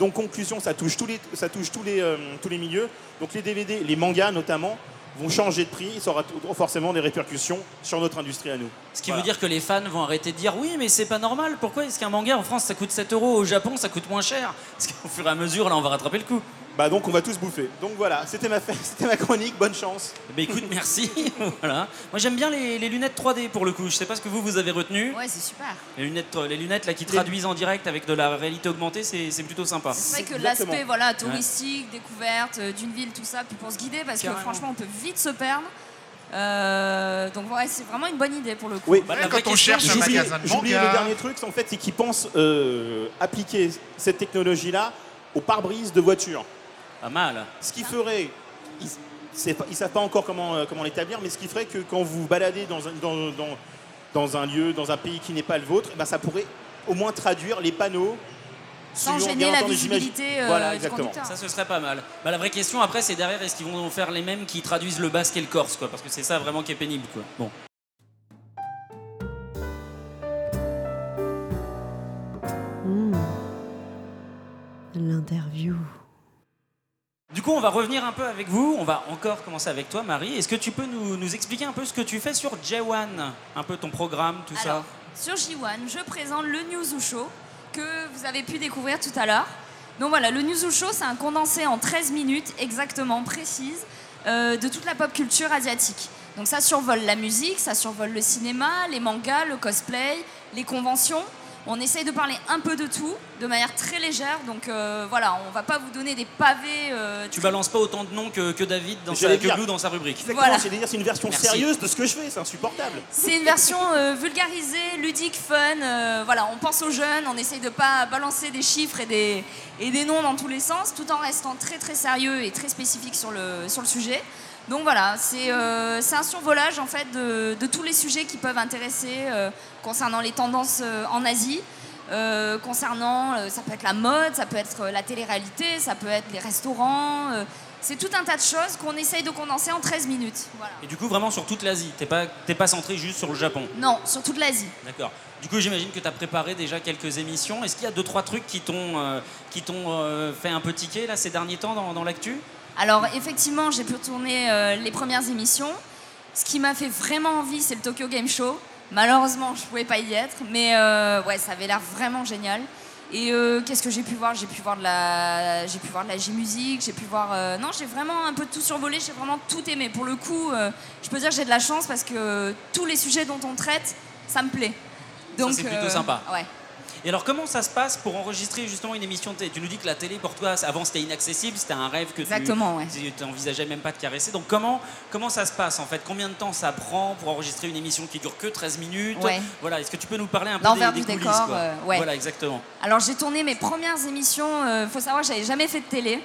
Donc conclusion, ça touche tous les, ça touche tous les, euh, tous les milieux. Donc les DVD, les mangas notamment, vont changer de prix. Ça aura forcément des répercussions sur notre industrie à nous. Ce qui Voilà. veut dire que les fans vont arrêter de dire oui, mais c'est pas normal. Pourquoi est-ce qu'un manga en France ça coûte 7 euros, au Japon ça coûte moins cher? Parce qu'au fur et à mesure, là, on va rattraper le coup. Bah donc on va tous bouffer. Donc voilà, c'était ma, c'était ma chronique, bonne chance. Bah écoute, merci. voilà. Moi j'aime bien les, les lunettes 3D pour le coup. Je sais pas ce que vous vous avez retenu. Ouais, c'est super. Les lunettes, les lunettes là qui traduisent en direct avec de la réalité augmentée, c'est c'est plutôt sympa. C'est vrai que Exactement. l'aspect voilà, touristique, découverte euh, d'une ville, tout ça, puis pour se guider, parce que franchement, on peut vite se perdre. Euh, donc ouais, c'est vraiment une bonne idée pour le coup. Oui, Bah, la Quand on cherche un magasin de j'ai oublié manga. le dernier truc, c'est en fait, c'est qu'ils pensent euh, appliquer cette technologie-là au pare-brise de voiture. Pas mal. Ce qui ferait, ils ne savent pas encore comment, euh, comment l'établir, mais ce qui ferait que quand vous baladez dans un, dans, dans- dans un lieu, dans un pays qui n'est pas le vôtre, eh ben, ça pourrait au moins traduire les panneaux. Sans suivant, gêner bien la entendu, j'imagine- visibilité euh, Voilà, du exactement. conducteur. Ça, ce serait pas mal. Bah, la vraie question après, c'est derrière, est-ce qu'ils vont faire les mêmes qui traduisent le basque et le corse, quoi? Parce que c'est ça vraiment qui est pénible, quoi. Bon. Hmm. L'interview. Du coup, on va revenir un peu avec vous. On va encore commencer avec toi, Marie. Est-ce que tu peux nous, expliquer un peu ce que tu fais sur J1 Un peu ton programme, tout Alors, ça sur J1, je présente le News Show que vous avez pu découvrir tout à l'heure. Donc voilà, le News Show, c'est un condensé en 13 minutes exactement précises euh, de toute la pop culture asiatique. Donc ça survole la musique, ça survole le cinéma, les mangas, le cosplay, les conventions. On essaye de parler un peu de tout, de manière très légère. Donc euh, voilà, on va pas vous donner des pavés. euh, Tu balances pas autant de noms que, que David dans sa, que. Blue dans sa rubrique. Exactement, Voilà. c'est-à-dire c'est une version Merci. sérieuse de ce que je fais, c'est insupportable. C'est une version euh, vulgarisée, ludique, fun. euh, voilà, on pense aux jeunes, on essaye de pas balancer des chiffres et des, et des noms dans tous les sens, tout en restant très très sérieux et très spécifique sur le, sur le sujet. Donc voilà, c'est euh, c'est un survolage en fait de, de tous les sujets qui peuvent intéresser euh, concernant les tendances euh, en Asie. concernant, ça peut être la mode, ça peut être la télé-réalité, ça peut être les restaurants, c'est tout un tas de choses qu'on essaye de condenser en 13 minutes. Voilà. Et du coup, vraiment sur toute l'Asie. T'es pas, pas centré juste sur le Japon? Non, sur toute l'Asie. D'accord. Du coup, j'imagine que tu as préparé déjà quelques émissions. Est-ce qu'il y a deux, trois trucs qui t'ont fait un peu tiquer là, ces derniers temps dans, dans l'actu? Alors effectivement, j'ai pu tourner euh, les premières émissions. Ce qui m'a fait vraiment envie, c'est le Tokyo Game Show. Malheureusement, je pouvais pas y être, mais euh, ouais, ça avait l'air vraiment génial. Et euh, qu'est-ce que j'ai pu voir? J'ai pu voir de la, j'ai pu voir de la J-musique, j'ai pu voir, euh, non, j'ai vraiment un peu tout survolé, j'ai vraiment tout aimé. Pour le coup, euh, je peux dire que j'ai de la chance parce que tous les sujets dont on traite, ça me plaît. Donc c'est plutôt sympa. Ouais. Et alors, comment ça se passe pour enregistrer justement une émission de télé? Tu nous dis que la télé, pour toi, avant c'était inaccessible, c'était un rêve que Exactement, tu n'envisageais même pas de caresser. Donc, comment, comment ça se passe en fait? Combien de temps ça prend pour enregistrer une émission qui dure que 13 minutes? Ouais. Voilà, est-ce que tu peux nous parler un peu des, des du coulisses décor, quoi? euh, ouais. Voilà, exactement. Alors j'ai tourné mes premières émissions, il faut savoir que j'avais jamais fait de télé.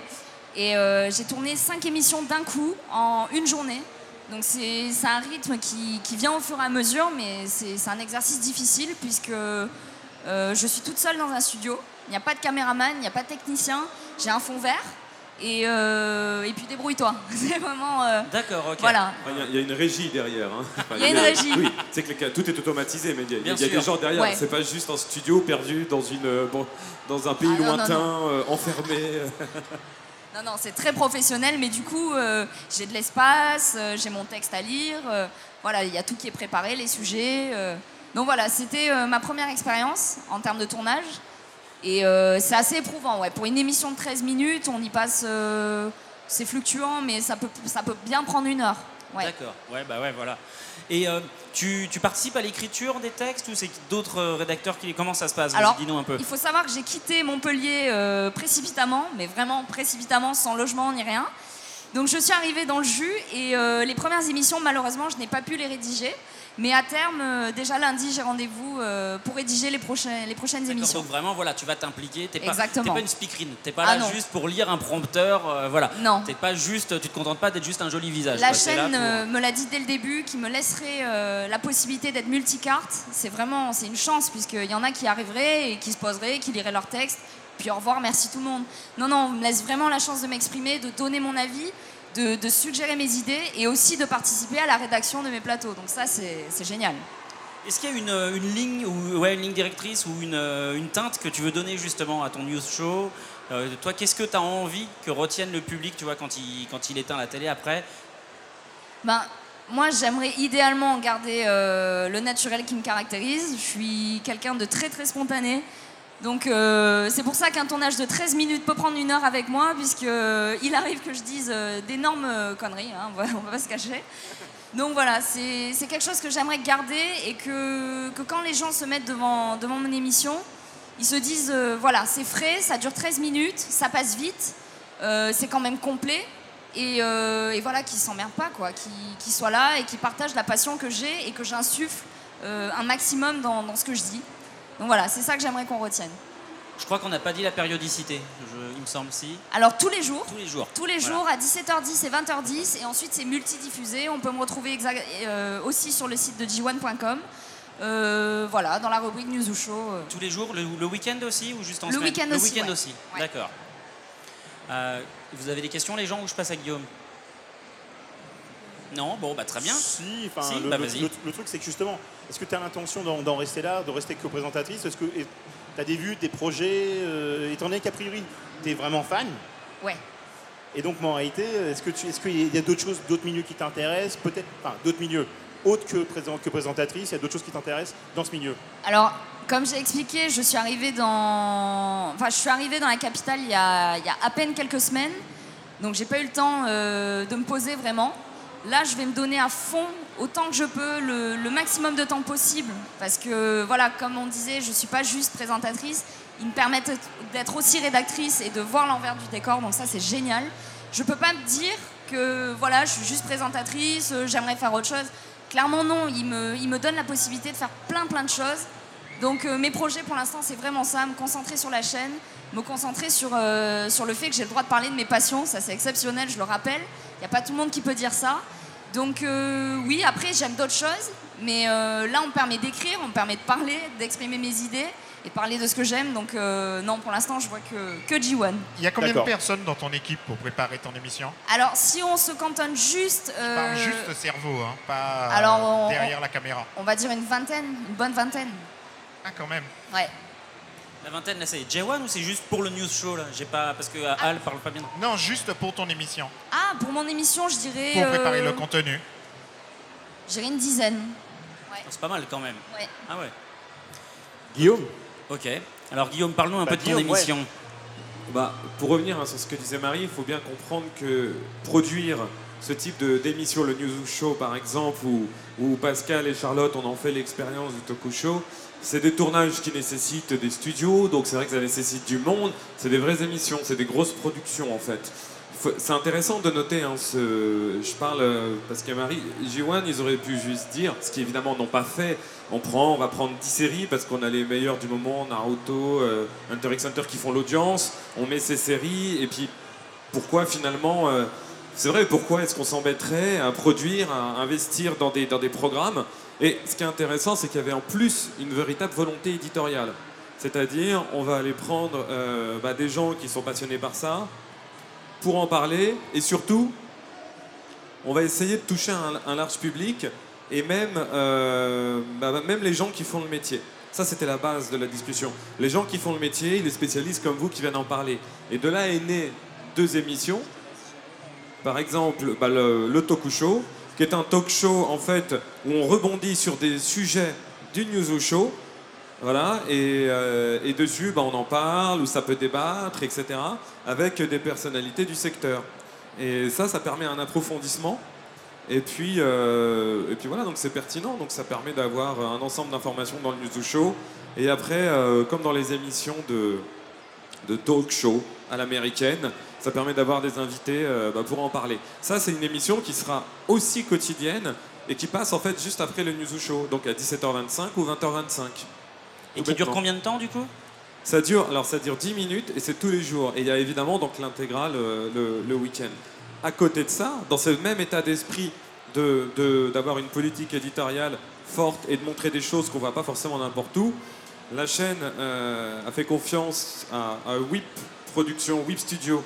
Et euh, j'ai tourné cinq émissions d'un coup en une journée. Donc c'est un rythme qui, qui vient au fur et à mesure, mais c'est c'est un exercice difficile puisque euh, je suis toute seule dans un studio. Il n'y a pas de caméraman, il n'y a pas de technicien. J'ai un fond vert et, euh, et puis débrouille-toi. C'est vraiment... euh, D'accord, ok. Voilà. Il y, a- il y a une régie derrière. hein. Enfin, Il y a une régie. Oui, c'est que les- tout est automatisé, mais il y a, il y a Bien des gens derrière. Ouais. C'est pas juste un studio perdu dans, une, euh, bon, dans un pays Ah, non, non, lointain, euh, enfermé. Non, non, c'est très professionnel, mais du coup, euh, j'ai de l'espace, euh, j'ai mon texte à lire. euh, voilà, il y a tout qui est préparé, les sujets. euh. Donc voilà, c'était euh, ma première expérience en termes de tournage. Et euh, c'est assez éprouvant, ouais. Pour une émission de 13 minutes, on y passe. euh, c'est fluctuant, mais ça peut, ça peut bien prendre une heure. Ouais. D'accord, ouais, bah ouais, voilà. Et euh, tu, tu participes à l'écriture des textes ou c'est d'autres euh, rédacteurs qui. Comment ça se passe? Alors, dis-nous un peu. il faut savoir que j'ai quitté Montpellier euh, précipitamment, mais vraiment précipitamment, sans logement ni rien. Donc je suis arrivée dans le jus et euh, les premières émissions, malheureusement, je n'ai pas pu les rédiger. Mais à terme, euh, déjà lundi, j'ai rendez-vous euh, pour rédiger les, prochains, les prochaines émissions. Donc vraiment, voilà, tu vas t'impliquer. T'es pas, t'es Exactement. pas une speakerine. T'es pas Ah là non. juste pour lire un prompteur. euh, voilà. Non. T'es pas juste. Tu te contentes pas d'être juste un joli visage. La quoi. T'es chaîne pour- me l'a dit dès le début, qui me laisserait euh, la possibilité d'être multicarte. C'est vraiment, c'est une chance, puisqu'il y en a qui arriveraient et qui se poseraient, qui liraient leur texte, puis au revoir, merci tout le monde. Non, non, on me laisse vraiment la chance de m'exprimer, de donner mon avis, de, de suggérer mes idées et aussi de participer à la rédaction de mes plateaux. Donc ça, c'est génial. Est-ce qu'il y a une, une ligne ou ouais, une ligne directrice ou une, euh, une teinte que tu veux donner justement à ton news show? Euh, Toi, qu'est-ce que tu as envie que retienne le public, tu vois, quand il, quand il éteint la télé après? Ben, moi, j'aimerais idéalement garder euh, le naturel qui me caractérise. Je suis quelqu'un de très très spontané. Donc euh, c'est pour ça qu'un tournage de 13 minutes peut prendre une heure avec moi, puisqu'il arrive que je dise euh, d'énormes euh, conneries, hein, on, va, on va pas se cacher. Donc voilà, c'est quelque chose que j'aimerais garder et que, quand les gens se mettent devant, devant mon émission, ils se disent, euh, voilà, c'est frais, ça dure 13 minutes, ça passe vite, euh, c'est quand même complet. Et, euh, voilà, qu'ils s'emmerdent pas, qu'ils qu'ils soient là et qu'ils partagent la passion que j'ai et que j'insuffle euh, un maximum dans ce que je dis. Donc voilà, c'est ça que j'aimerais qu'on retienne. Je crois qu'on n'a pas dit la périodicité, je- il me semble si. Alors tous les jours, Tous les jours. tous les Voilà. jours à 17h10 et 20h10 et ensuite c'est multidiffusé. On peut me retrouver exact- euh, aussi sur le site de g1.com. Euh, voilà, dans la rubrique News ou Show. euh. Tous les jours, le, le week-end aussi ou juste en Le semaine week-end Le aussi, week-end ouais. aussi, Ouais. d'accord. Euh, vous avez des questions les gens ou je passe à Guillaume? Non, bon bah très bien. Si, enfin, Si, le, bah, le- vas-y. le- le truc, c'est que justement, est-ce que tu as l'intention d'en, rester là, de rester co-présentatrice Est-ce que tu as des vues, des projets euh, Étant donné qu'a priori, tu es vraiment fan, Ouais. et donc, en réalité, est-ce que qu'il y a d'autres choses, d'autres milieux qui t'intéressent? Peut-être, enfin, d'autres milieux autres que, présent- que présentatrice, il y a d'autres choses qui t'intéressent dans ce milieu? Alors, comme j'ai expliqué, je suis arrivée dans, enfin, je suis arrivée dans la capitale il y a, il y a à peine quelques semaines, donc j'ai pas eu le temps euh, de me poser vraiment. Là, je vais me donner à fond, autant que je peux, le, maximum de temps possible, parce que voilà, comme on disait, je suis pas juste présentatrice. Ils me permettent d'être aussi rédactrice et de voir l'envers du décor, donc ça c'est génial. Je peux pas me dire que voilà, je suis juste présentatrice, euh, j'aimerais faire autre chose. Clairement non, ils me, ils me donnent la possibilité de faire plein plein de choses. Donc euh, mes projets pour l'instant c'est vraiment ça, me concentrer sur la chaîne, me concentrer sur, euh, sur le fait que j'ai le droit de parler de mes passions, ça c'est exceptionnel, je le rappelle. Il n'y a pas tout le monde qui peut dire ça. Donc euh, oui, après j'aime d'autres choses, mais euh, là on me permet d'écrire, on me permet de parler, d'exprimer mes idées et de parler de ce que j'aime. Donc euh, non, pour l'instant je vois que, que G1. Il y a combien de D'accord. personnes dans ton équipe pour préparer ton émission? Alors si on se cantonne juste, Pas euh, juste cerveau, hein, pas Alors, euh, on- derrière la caméra. on va dire une vingtaine, une bonne vingtaine. Ah, quand même. Ouais. La vingtaine là c'est J1 ou c'est juste pour le news show là J'ai pas parce que euh, Al parle pas bien. Non, juste pour ton émission, Ah, pour mon émission, je dirais. pour préparer euh, le contenu. Je dirais une dizaine. C'est pas mal quand même. Ouais. Ah ouais. Guillaume Ok. Alors Guillaume, parle-nous un Bah, peu de ton ouais. émission. Bah, pour revenir hein, sur ce que disait Marie, il faut bien comprendre que produire ce type de- d'émission, le News Show par exemple, où, où Pascal et Charlotte on en fait l'expérience du Toku Show, c'est des tournages qui nécessitent des studios, donc c'est vrai que ça nécessite du monde, c'est des vraies émissions, c'est des grosses productions en fait. C'est intéressant de noter, hein, ce, je parle euh, parce que Marie, J1, ils auraient pu juste dire, ce qui évidemment n'ont pas fait, on prend, on va prendre 10 séries parce qu'on a les meilleurs du moment, Naruto, euh, Hunter x Hunter qui font l'audience, on met ces séries, et puis pourquoi finalement, euh, c'est vrai, pourquoi est-ce qu'on s'embêterait à produire, à investir dans des, dans des programmes? Et ce qui est intéressant, c'est qu'il y avait en plus une véritable volonté éditoriale. C'est-à-dire, on va aller prendre euh, bah, des gens qui sont passionnés par ça pour en parler, et surtout, on va essayer de toucher un, large public et même, euh, bah, même les gens qui font le métier. Ça, c'était la base de la discussion. Les gens qui font le métier, les spécialistes comme vous qui viennent en parler. Et de là est né deux émissions. Par exemple, bah, le, le Toku Show, qui est un talk show en fait où on rebondit sur des sujets du News Show. Voilà, et, euh, et dessus, bah, on en parle, ou ça peut débattre, etc., avec des personnalités du secteur. Et ça, ça permet un approfondissement. Et puis, euh, et puis voilà, donc c'est pertinent, donc ça permet d'avoir un ensemble d'informations dans le News Show. Et après, euh, comme dans les émissions de, de talk show à l'américaine, ça permet d'avoir des invités bah, pour en parler. Ça, c'est une émission qui sera aussi quotidienne et qui passe en fait juste après le News Show, donc à 17h25 ou 20h25. Et qui dure combien de temps du coup? Ça dure, alors ça dure 10 minutes et c'est tous les jours. Et il y a évidemment donc l'intégrale euh, le, le week-end. À côté de ça, dans ce même état d'esprit de- de- d'avoir une politique éditoriale forte et de montrer des choses qu'on voit pas forcément n'importe où, la chaîne euh, a fait confiance à, à WIP Production, WIP Studio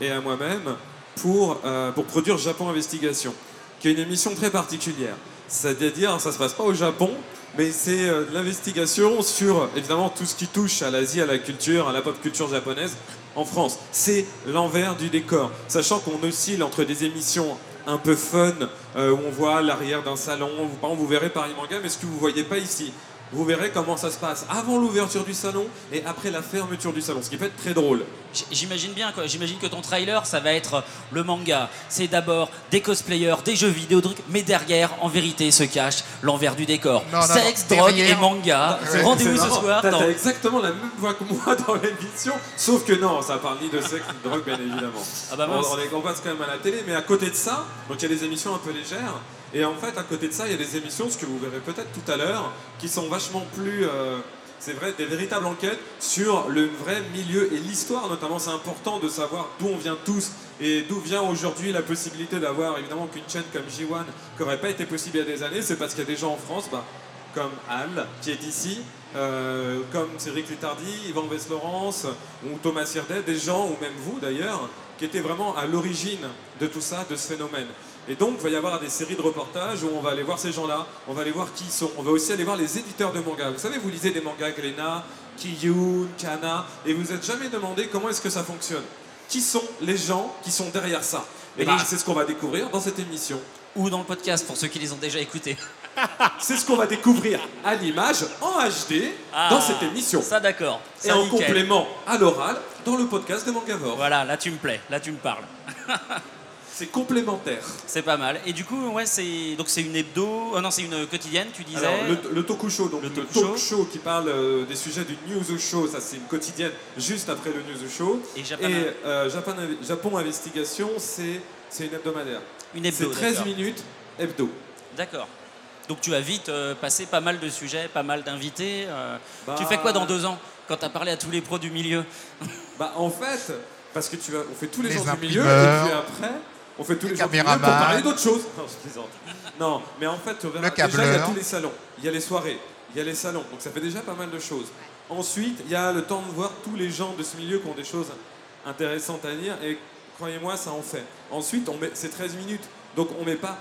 et à moi-même pour, euh, pour produire Japon Investigation, qui est une émission très particulière. C'est-à-dire, ça se passe pas au Japon, mais c'est euh, l'investigation sur évidemment tout ce qui touche à l'Asie, à la culture, à la pop culture japonaise en France. C'est l'envers du décor, sachant qu'on oscille entre des émissions un peu fun, euh, où on voit l'arrière d'un salon, vous, vous verrez Paris Manga, mais ce que vous voyez pas ici, vous verrez comment ça se passe avant l'ouverture du salon et après la fermeture du salon, ce qui peut être très drôle. J'imagine bien. J'imagine que ton trailer, ça va être le manga. C'est d'abord des cosplayers, des jeux vidéo, des trucs, mais derrière, en vérité, se cache l'envers du décor. Non, non, Sexe, non, drogue derrière- et manga. Rendez-vous c'est ce soir. T'as exactement la même voix que moi dans l'émission, sauf que non, ça parle ni de sexe ni de drogue, bien évidemment. Ah bah on, mince. on est- on passe quand même à la télé, mais à côté de ça, donc il y a des émissions un peu légères, et en fait, à côté de ça, il y a des émissions, ce que vous verrez peut-être tout à l'heure, qui sont vachement plus. euh, c'est vrai, des véritables enquêtes sur le vrai milieu et l'histoire, notamment. C'est important de savoir d'où on vient tous et d'où vient aujourd'hui la possibilité d'avoir évidemment qu'une chaîne comme J1 qui n'aurait pas été possible il y a des années. C'est parce qu'il y a des gens en France, bah, comme Al, qui est ici, euh, comme Cédric Létardy, Yvan Vess-Laurence ou Thomas Sirdet, des gens, ou même vous d'ailleurs, qui étaient vraiment à l'origine de tout ça, de ce phénomène. Et donc, il va y avoir des séries de reportages où on va aller voir ces gens-là, on va aller voir qui ils sont, on va aussi aller voir les éditeurs de mangas. Vous savez, vous lisez des mangas Glénat, Kiyun, Kana, et vous n'êtes jamais demandé comment est-ce que ça fonctionne. Qui sont les gens qui sont derrière ça? Et Et bah, les- c'est ce qu'on va découvrir dans cette émission. Ou dans le podcast, pour ceux qui les ont déjà écoutés. C'est ce qu'on va découvrir à l'image, en HD, Ah, dans cette émission. Ça, d'accord. Et Ça, en nickel. complément à l'oral, dans le podcast de Mangavore. Voilà, là, tu me plais. Là, tu me parles. C'est complémentaire. C'est pas mal. Et du coup, ouais, c'est donc c'est une hebdo. Oh non, c'est une quotidienne, tu disais. Alors, le, le Tokushow, donc le, talk show qui parle euh, des sujets du News Show, ça c'est une quotidienne juste après le News Show. Et Japan- Et euh, Japan, Japon Investigation, c'est c'est une hebdomadaire. Une hebdo, C'est 13 d'accord. minutes hebdo. D'accord. Donc tu as vite euh, passé pas mal de sujets, pas mal d'invités. euh. Bah- Tu fais quoi dans deux ans quand tu as parlé à tous les pros du milieu? Bah en fait, parce que tu vas, on fait tous les, Les gens du milieu et puis après, on fait tous les, Les milieu pour parler d'autres choses. Non, je plaisante. Non, mais en fait, tu verras, Le déjà il y a tous les salons, il y a les soirées, il y a les salons, donc ça fait déjà pas mal de choses. Ensuite, il y a le temps de voir tous les gens de ce milieu qui ont des choses intéressantes à dire et croyez-moi, ça en fait. Ensuite, on met, c'est 13 minutes, donc on met pas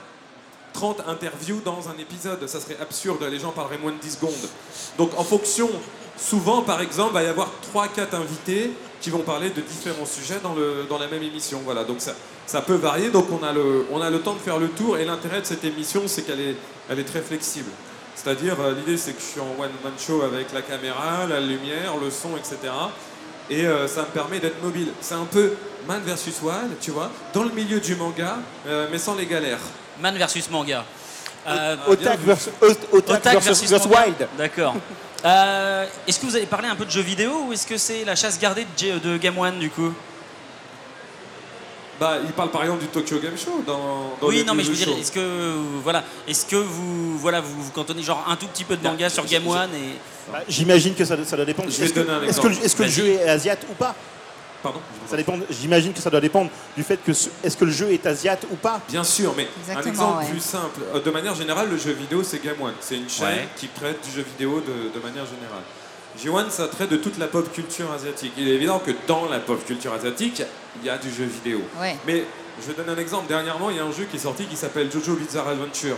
30 interviews dans un épisode, ça serait absurde, les gens parleraient moins de 10 secondes. Donc en fonction, souvent par exemple, il va y avoir 3-4 invités qui vont parler de différents sujets dans, le, dans la même émission. Voilà, donc ça, ça peut varier, donc on a, le, on a le temps de faire le tour et l'intérêt de cette émission, c'est qu'elle est, elle est très flexible. C'est-à-dire, euh, l'idée c'est que je suis en one-man show avec la caméra, la lumière, le son, etc. Et euh, ça me permet d'être mobile. C'est un peu Man versus Wild, tu vois, dans le milieu du manga, euh, mais sans les galères. Man versus manga. Euh, Otak versus. Wild. D'accord. Euh, est-ce que vous allez parler un peu de jeux vidéo ou est-ce que c'est la chasse gardée de, Game One du coup Bah, il parle par exemple du Tokyo Game Show dans, dans Oui, non, mais je veux dire, est-ce que voilà, est-ce que vous voilà vous, vous cantonnez genre un tout petit peu de manga sur Game One et Bah, J'imagine que ça, ça doit dépendre. Je vais Est-ce te que, donner un est-ce que, exemple. est-ce que le jeu est asiate ou pas? Pardon Ça dépend. J'imagine que ça doit dépendre du fait que ce- est-ce que le jeu est asiate ou pas. Bien sûr, mais un Exactement, exemple ouais. plus simple. Euh, De manière générale, le jeu vidéo, c'est Game One. C'est une chaîne Ouais. qui traite du jeu vidéo de, de manière générale. G1, ça traite de toute la pop culture asiatique. Il est évident que dans la pop culture asiatique, il y a du jeu vidéo. Ouais. Mais je vais donner un exemple. Dernièrement, il y a un jeu qui est sorti qui s'appelle Jojo Bizarre Adventure.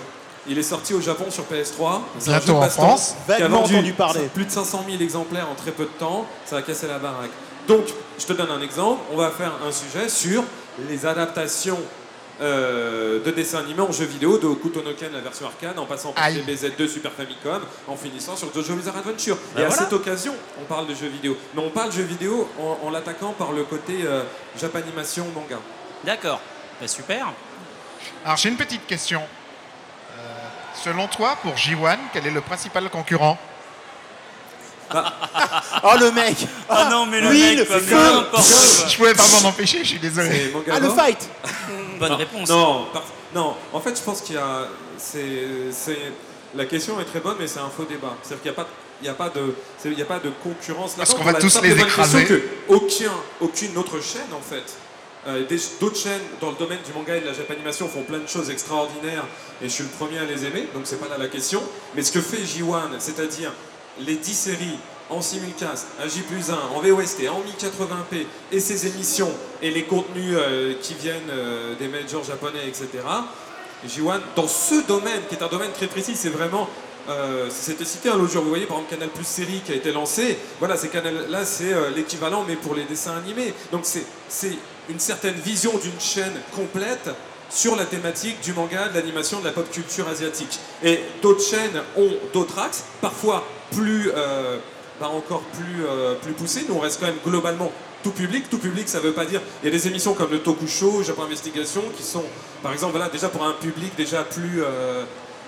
Il est sorti au Japon sur PS3. C'est un Bientôt jeu de en France. qui a Vaguement vendu entendu parler. Plus de 500 000 exemplaires en très peu de temps. Ça a cassé la baraque. Donc, je te donne un exemple. On va faire un sujet sur les adaptations euh, de dessins animés en jeux vidéo de Hokuto no Ken, la version arcade, en passant par Aïe. DBZ2 Super Famicom, en finissant sur Jojo Bizarre Adventure. Ben Et à cette occasion, on parle de jeux vidéo. Mais on parle de jeux vidéo en, en l'attaquant par le côté euh, Japanimation manga. D'accord. Bah, super. Alors j'ai une petite question. Euh, selon toi, pour J1, quel est le principal concurrent? Oh le mec Ah non, mais le oui, mec, le quoi, feu. mais n'importe quoi. Je pouvais pas m'en empêcher, je suis désolé. Ah le fight Bonne non, réponse. Non, par- non, en fait, je pense qu'il y a. C'est, c'est- la question est très bonne, mais c'est un faux débat. C'est-à-dire qu'il n'y a pas. Il n'y a, pas de- c'est- il y a pas de concurrence Parce là-dedans qu'on pour va la tous simple les bonne écraser. que aucun, aucune autre chaîne, en fait, euh, des- d'autres chaînes dans le domaine du manga et de la japanimation font plein de choses extraordinaires et je suis le premier à les aimer, donc c'est pas là la question. Mais ce que fait J1, c'est-à-dire les 10 séries en simulcast, à J plus 1, en VOST, en 1080p, et ses émissions et les contenus euh, qui viennent euh, des majors japonais, etc. J1, dans ce domaine, qui est un domaine très précis, c'est vraiment. C'était cité un l'autre jour, vous voyez par exemple Canal Plus série qui a été lancé, voilà, ces canals là c'est euh, l'équivalent mais pour les dessins animés. Donc c'est une certaine vision d'une chaîne complète sur la thématique du manga, de l'animation, de la pop culture asiatique. Et d'autres chaînes ont d'autres axes, parfois plus, euh, encore plus, euh, plus poussé. Nous, on reste quand même globalement tout public. Tout public, ça veut pas dire. Il y a des émissions comme le Tokusho, Japon Investigation, qui sont, par exemple, voilà, déjà pour un public déjà plus. euh,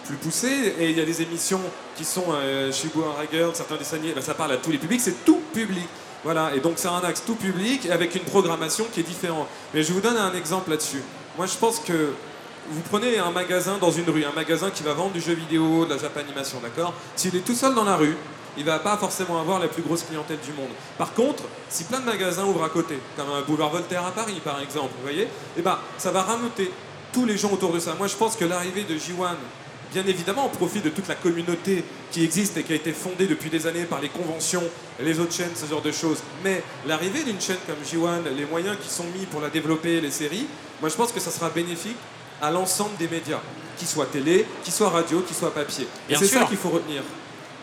plus poussé et il y a des émissions qui sont euh, Shibuya Rager, certains dessins animés, bah, ça parle à tous les publics, c'est tout public. Voilà, et donc c'est un axe tout public avec une programmation qui est différente. Mais je vous donne un exemple là-dessus. Moi je pense que vous prenez un magasin dans une rue, un magasin qui va vendre du jeu vidéo, de la Japanimation, d'accord S'il est tout seul dans la rue, il va pas forcément avoir la plus grosse clientèle du monde. Par contre, si plein de magasins ouvrent à côté, comme un boulevard Voltaire à Paris par exemple, vous voyez, eh ben, ça va rameuter tous les gens autour de ça. Moi je pense que l'arrivée de J1 Bien évidemment, on profite de toute la communauté qui existe et qui a été fondée depuis des années par les conventions, les autres chaînes, ce genre de choses. Mais l'arrivée d'une chaîne comme J1, les moyens qui sont mis pour la développer, les séries, moi je pense que ça sera bénéfique à l'ensemble des médias, qu'ils soient télé, qu'ils soient radio, qu'ils soient papier. Et c'est sûr. ça qu'il faut retenir.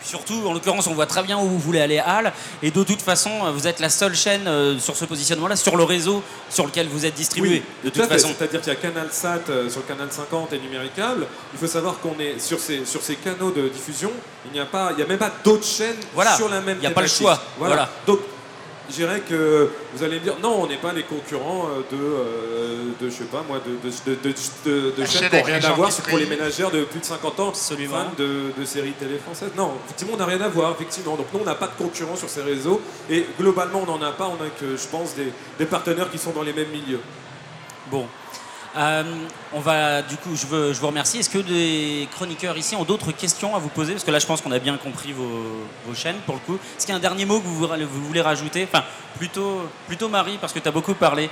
Surtout, en l'occurrence, on voit très bien où vous voulez aller à Halle. Et de toute façon, vous êtes la seule chaîne euh, sur ce positionnement-là, sur le réseau sur lequel vous êtes distribué. de toute fait. façon. C'est-à-dire qu'il y a Canal Sat euh, sur le canal 50 et Numéricable. Il faut savoir qu'on est sur ces, sur ces canaux de diffusion. Il n'y a pas, il y a même pas d'autres chaînes Voilà. sur la même. Il y a pas le choix. Voilà. Voilà. Donc, je dirais que vous allez me dire, non, on n'est pas les concurrents euh, de, euh, de, je sais pas moi, de, de, de, de, chaînes qui n'ont rien à voir c'est pour les ménagères de plus de 50 ans, Absolument. fans de, de séries télé françaises. Non, effectivement, on n'a rien à voir, effectivement. Donc, nous, on n'a pas de concurrents sur ces réseaux. Et globalement, on n'en a pas. On a que, je pense, des, des partenaires qui sont dans les mêmes milieux. Bon. Euh, on va, du coup, je, veux, je vous remercie. Est-ce que des chroniqueurs ici ont d'autres questions à vous poser? Parce que là, je pense qu'on a bien compris vos, vos chaînes, pour le coup. Est-ce qu'il y a un dernier mot que vous, vous voulez rajouter? Enfin, plutôt, plutôt Marie, parce que tu as beaucoup parlé.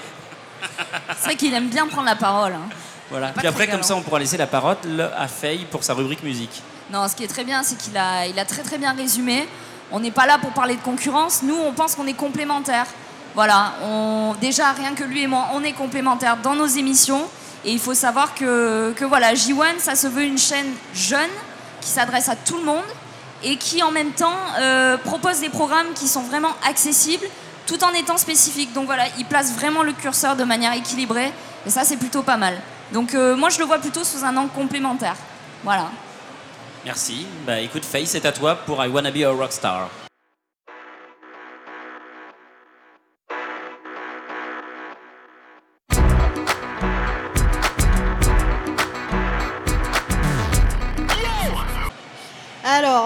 C'est vrai qu'il aime bien prendre la parole. hein. Voilà. Pas Puis après, comme ça, on pourra laisser la parole à Faye pour sa rubrique musique. Non, ce qui est très bien, c'est qu'il a, il a très très bien résumé. On n'est pas là pour parler de concurrence. Nous, on pense qu'on est complémentaires. Voilà, on, déjà rien que lui et moi, on est complémentaires dans nos émissions. Et il faut savoir que, que voilà, J1, ça se veut une chaîne jeune qui s'adresse à tout le monde et qui en même temps euh, propose des programmes qui sont vraiment accessibles tout en étant spécifiques. Donc voilà, il place vraiment le curseur de manière équilibrée et ça c'est plutôt pas mal. Donc euh, moi je le vois plutôt sous un angle complémentaire. Voilà. Merci. Bah écoute, Faye, c'est à toi pour I Wanna Be a Rockstar.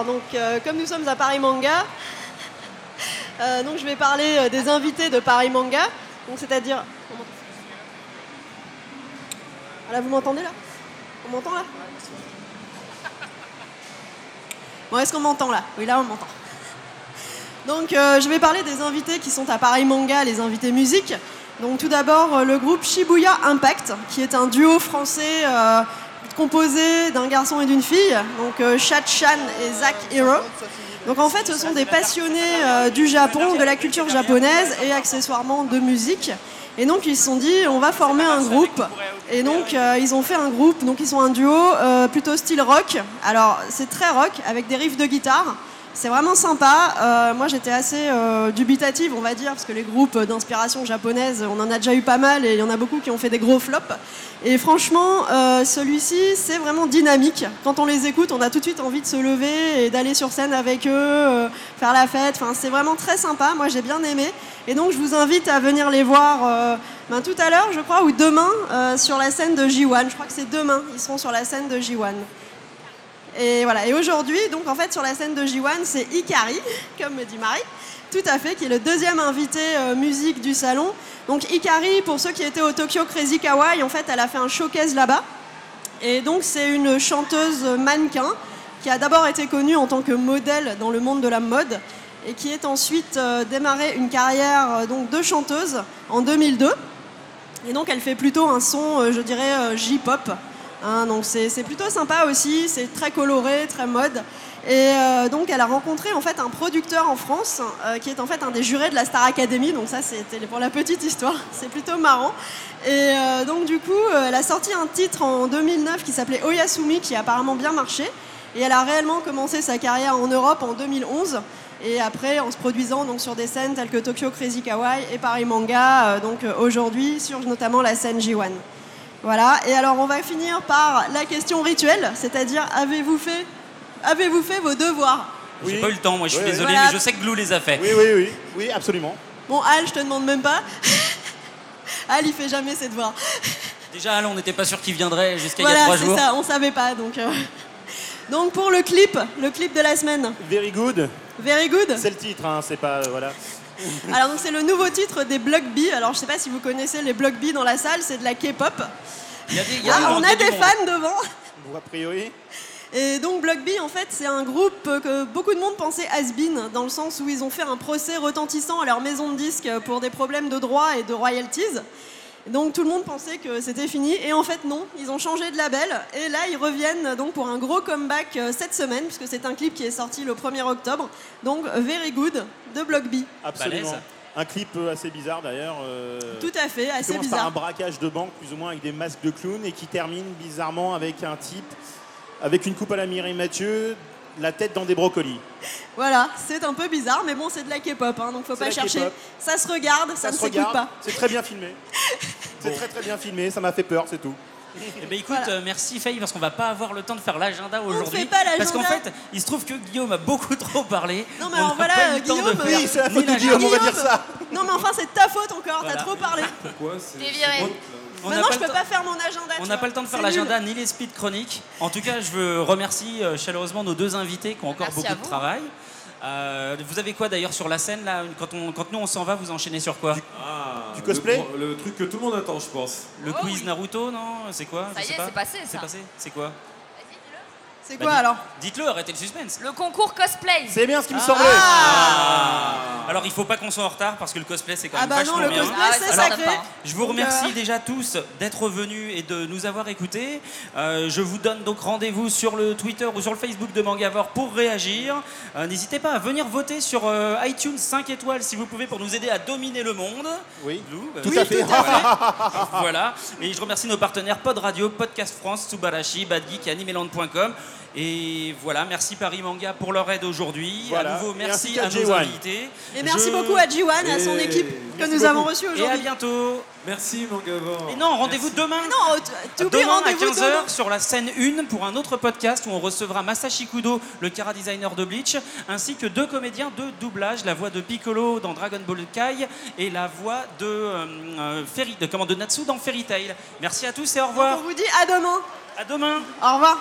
Donc, euh, comme nous sommes à Paris Manga, euh, donc je vais parler euh, des invités de Paris Manga. Donc, c'est-à-dire. Ah, là, vous m'entendez là? On m'entend là? Bon, est-ce qu'on m'entend là? Oui, là, on m'entend. Donc, je vais parler des invités qui sont à Paris Manga, les invités musique. Donc, tout d'abord, le groupe Shibuya Impact, qui est un duo français composé d'un garçon et d'une fille, donc euh, Chan et Zach Hero. Donc, en fait, ce sont des passionnés euh, du Japon, de la culture japonaise et accessoirement de musique. Et donc, ils se sont dit, on va former un groupe. Et donc, euh, ils ont fait un groupe, donc ils sont un duo plutôt style rock. Alors, c'est très rock, avec des riffs de guitare. C'est vraiment sympa. Euh, moi, j'étais assez euh, dubitative, on va dire, parce que les groupes d'inspiration japonaise, on en a déjà eu pas mal et il y en a beaucoup qui ont fait des gros flops. Et franchement, euh, celui-ci, c'est vraiment dynamique. Quand on les écoute, on a tout de suite envie de se lever et d'aller sur scène avec eux, faire la fête. Enfin, c'est vraiment très sympa. Moi, j'ai bien aimé. Et donc, je vous invite à venir les voir ben, tout à l'heure, je crois, ou demain, sur la scène de J1. Je crois que c'est demain. Ils seront sur la scène de J1. Et voilà. Et aujourd'hui, donc en fait, sur la scène de J1, c'est Ikari, comme me dit Marie, tout à fait, qui est le deuxième invité euh, musique du salon. Donc Ikari, pour ceux qui étaient au Tokyo Crazy Kawaii, en fait, elle a fait un showcase là-bas. Et donc, c'est une chanteuse mannequin qui a d'abord été connue en tant que modèle dans le monde de la mode et qui est ensuite euh, démarré une carrière euh, donc, de chanteuse en 2002. Et donc, elle fait plutôt un son, euh, je dirais, J-pop. Hein, donc c'est plutôt sympa aussi, c'est très coloré, très mode. Et euh, donc elle a rencontré en fait un producteur en France euh, qui est en fait un des jurés de la Star Academy. Donc ça c'était pour la petite histoire, c'est plutôt marrant. Et euh, donc du coup elle a sorti un titre en 2009 qui s'appelait Oyasumi qui a apparemment bien marché. Et elle a réellement commencé sa carrière en Europe en 2011. Et après, en se produisant donc, sur des scènes telles que Tokyo Crazy Kawaii et Paris Manga, donc aujourd'hui sur notamment la scène J1. Voilà, et alors on va finir par la question rituelle, c'est-à-dire avez-vous fait, avez fait vos devoirs? J'ai Oui. pas eu le temps, moi je suis Oui, désolé, Voilà. mais je sais que Glou les a fait. Oui, oui, oui, oui, absolument. Bon, Al, je te demande même pas. Al, il fait jamais ses devoirs. Déjà, là, on n'était pas sûr qu'il viendrait jusqu'à il y a Voilà, trois c'est jours. ça, on savait pas. Donc, euh. donc pour le clip, le clip de la semaine. Very good. Very good. C'est le titre, hein, c'est pas. euh, voilà. Alors donc c'est le nouveau titre des Block B. Alors je sais pas si vous connaissez les Block B dans la salle, c'est de la K-pop. Il y a des, il y a Ah, du on a des fans devant. Bon, a priori. Et donc Block B, en fait, c'est un groupe que beaucoup de monde pensait has-been, dans le sens où ils ont fait un procès retentissant à leur maison de disques pour des problèmes de droit et de royalties. Donc tout le monde pensait que c'était fini, et en fait non, ils ont changé de label, et là ils reviennent donc pour un gros comeback euh, cette semaine, puisque c'est un clip qui est sorti le 1er octobre, donc Very Good de Block B. Absolument. Un clip euh, assez bizarre d'ailleurs. euh, Tout à fait, qui assez commence par bizarre. un braquage de banque, plus ou moins avec des masques de clown, et qui termine bizarrement avec un type avec une coupe à la Mireille Mathieu, la tête dans des brocolis. Voilà, c'est un peu bizarre, mais bon, c'est de la K-pop, hein, donc faut C'est pas chercher. Ça se regarde, ça, Ça ne s'écoute pas. c'est très bien filmé. C'est très très bien filmé, ça m'a fait peur, c'est tout. Eh ben, écoute, euh, merci Faye, parce qu'on va pas avoir le temps de faire l'agenda aujourd'hui. fait pas l'agenda. Parce qu'en fait, il se trouve que Guillaume a beaucoup trop parlé. Non, mais On alors voilà, Guillaume, de oui, c'est la faute de. Guillaume, on va dire ça. Non, mais enfin, c'est de ta faute encore, Voilà. t'as trop parlé. Pourquoi c'est T'es viré. On n'a Maintenant, pas je le peux temps- pas faire mon agenda. On n'a pas le temps de faire l'agenda ni les speed chroniques. En tout cas, je veux remercier euh, chaleureusement nos deux invités qui ont encore Merci beaucoup de vous. travail. Euh, vous avez quoi d'ailleurs sur la scène là quand, on, quand nous on s'en va, vous enchaînez sur quoi? Ah, Du cosplay le, le truc que tout le monde attend, je pense. Le Oh quiz oui. Naruto, non? C'est quoi? Ça Je y sais est, pas. c'est passé, C'est ça. passé? C'est quoi? C'est Bah, quoi dites- alors Dites-le, arrêtez le suspense. Le concours cosplay. C'est bien ce qui me Ah. semblait. Ah. Alors il faut pas qu'on soit en retard parce que le cosplay c'est quand Ah même bah vachement non, le bien. cosplay, Ah ouais, c'est ça sacré. Je vous remercie euh, déjà tous d'être venus et de nous avoir écoutés. Euh, je vous donne donc rendez-vous sur le Twitter ou sur le Facebook de Mangavore pour réagir. Euh, N'hésitez pas à venir voter sur euh, iTunes 5 étoiles si vous pouvez pour nous aider à dominer le monde. Oui, Lou, euh, tout Oui, à fait. tout à fait. voilà. Et je remercie nos partenaires Pod Radio, Podcast France, Tsubarashi, Bad Geek et Animeland.com. Et voilà, merci Paris Manga pour leur aide aujourd'hui. Voilà. À nouveau, merci à nos J1. invités. Et merci Je- beaucoup à Jiwan et à son équipe que nous beaucoup. avons reçue Et à aujourd'hui. bientôt. Merci, Mangavore. Et non, rendez-vous demain. Non, Demain à rendez-vous 15h demain. sur la scène 1 pour un autre podcast où on recevra Masashi Kudo, le cara designer de Bleach, ainsi que deux comédiens de doublage, la voix de Piccolo dans Dragon Ball Kai et la voix de, euh, euh, Fairy- de, comment, de Natsu dans Fairy Tail. Merci à tous et au Donc, revoir. on vous dit à demain. À demain. Au revoir.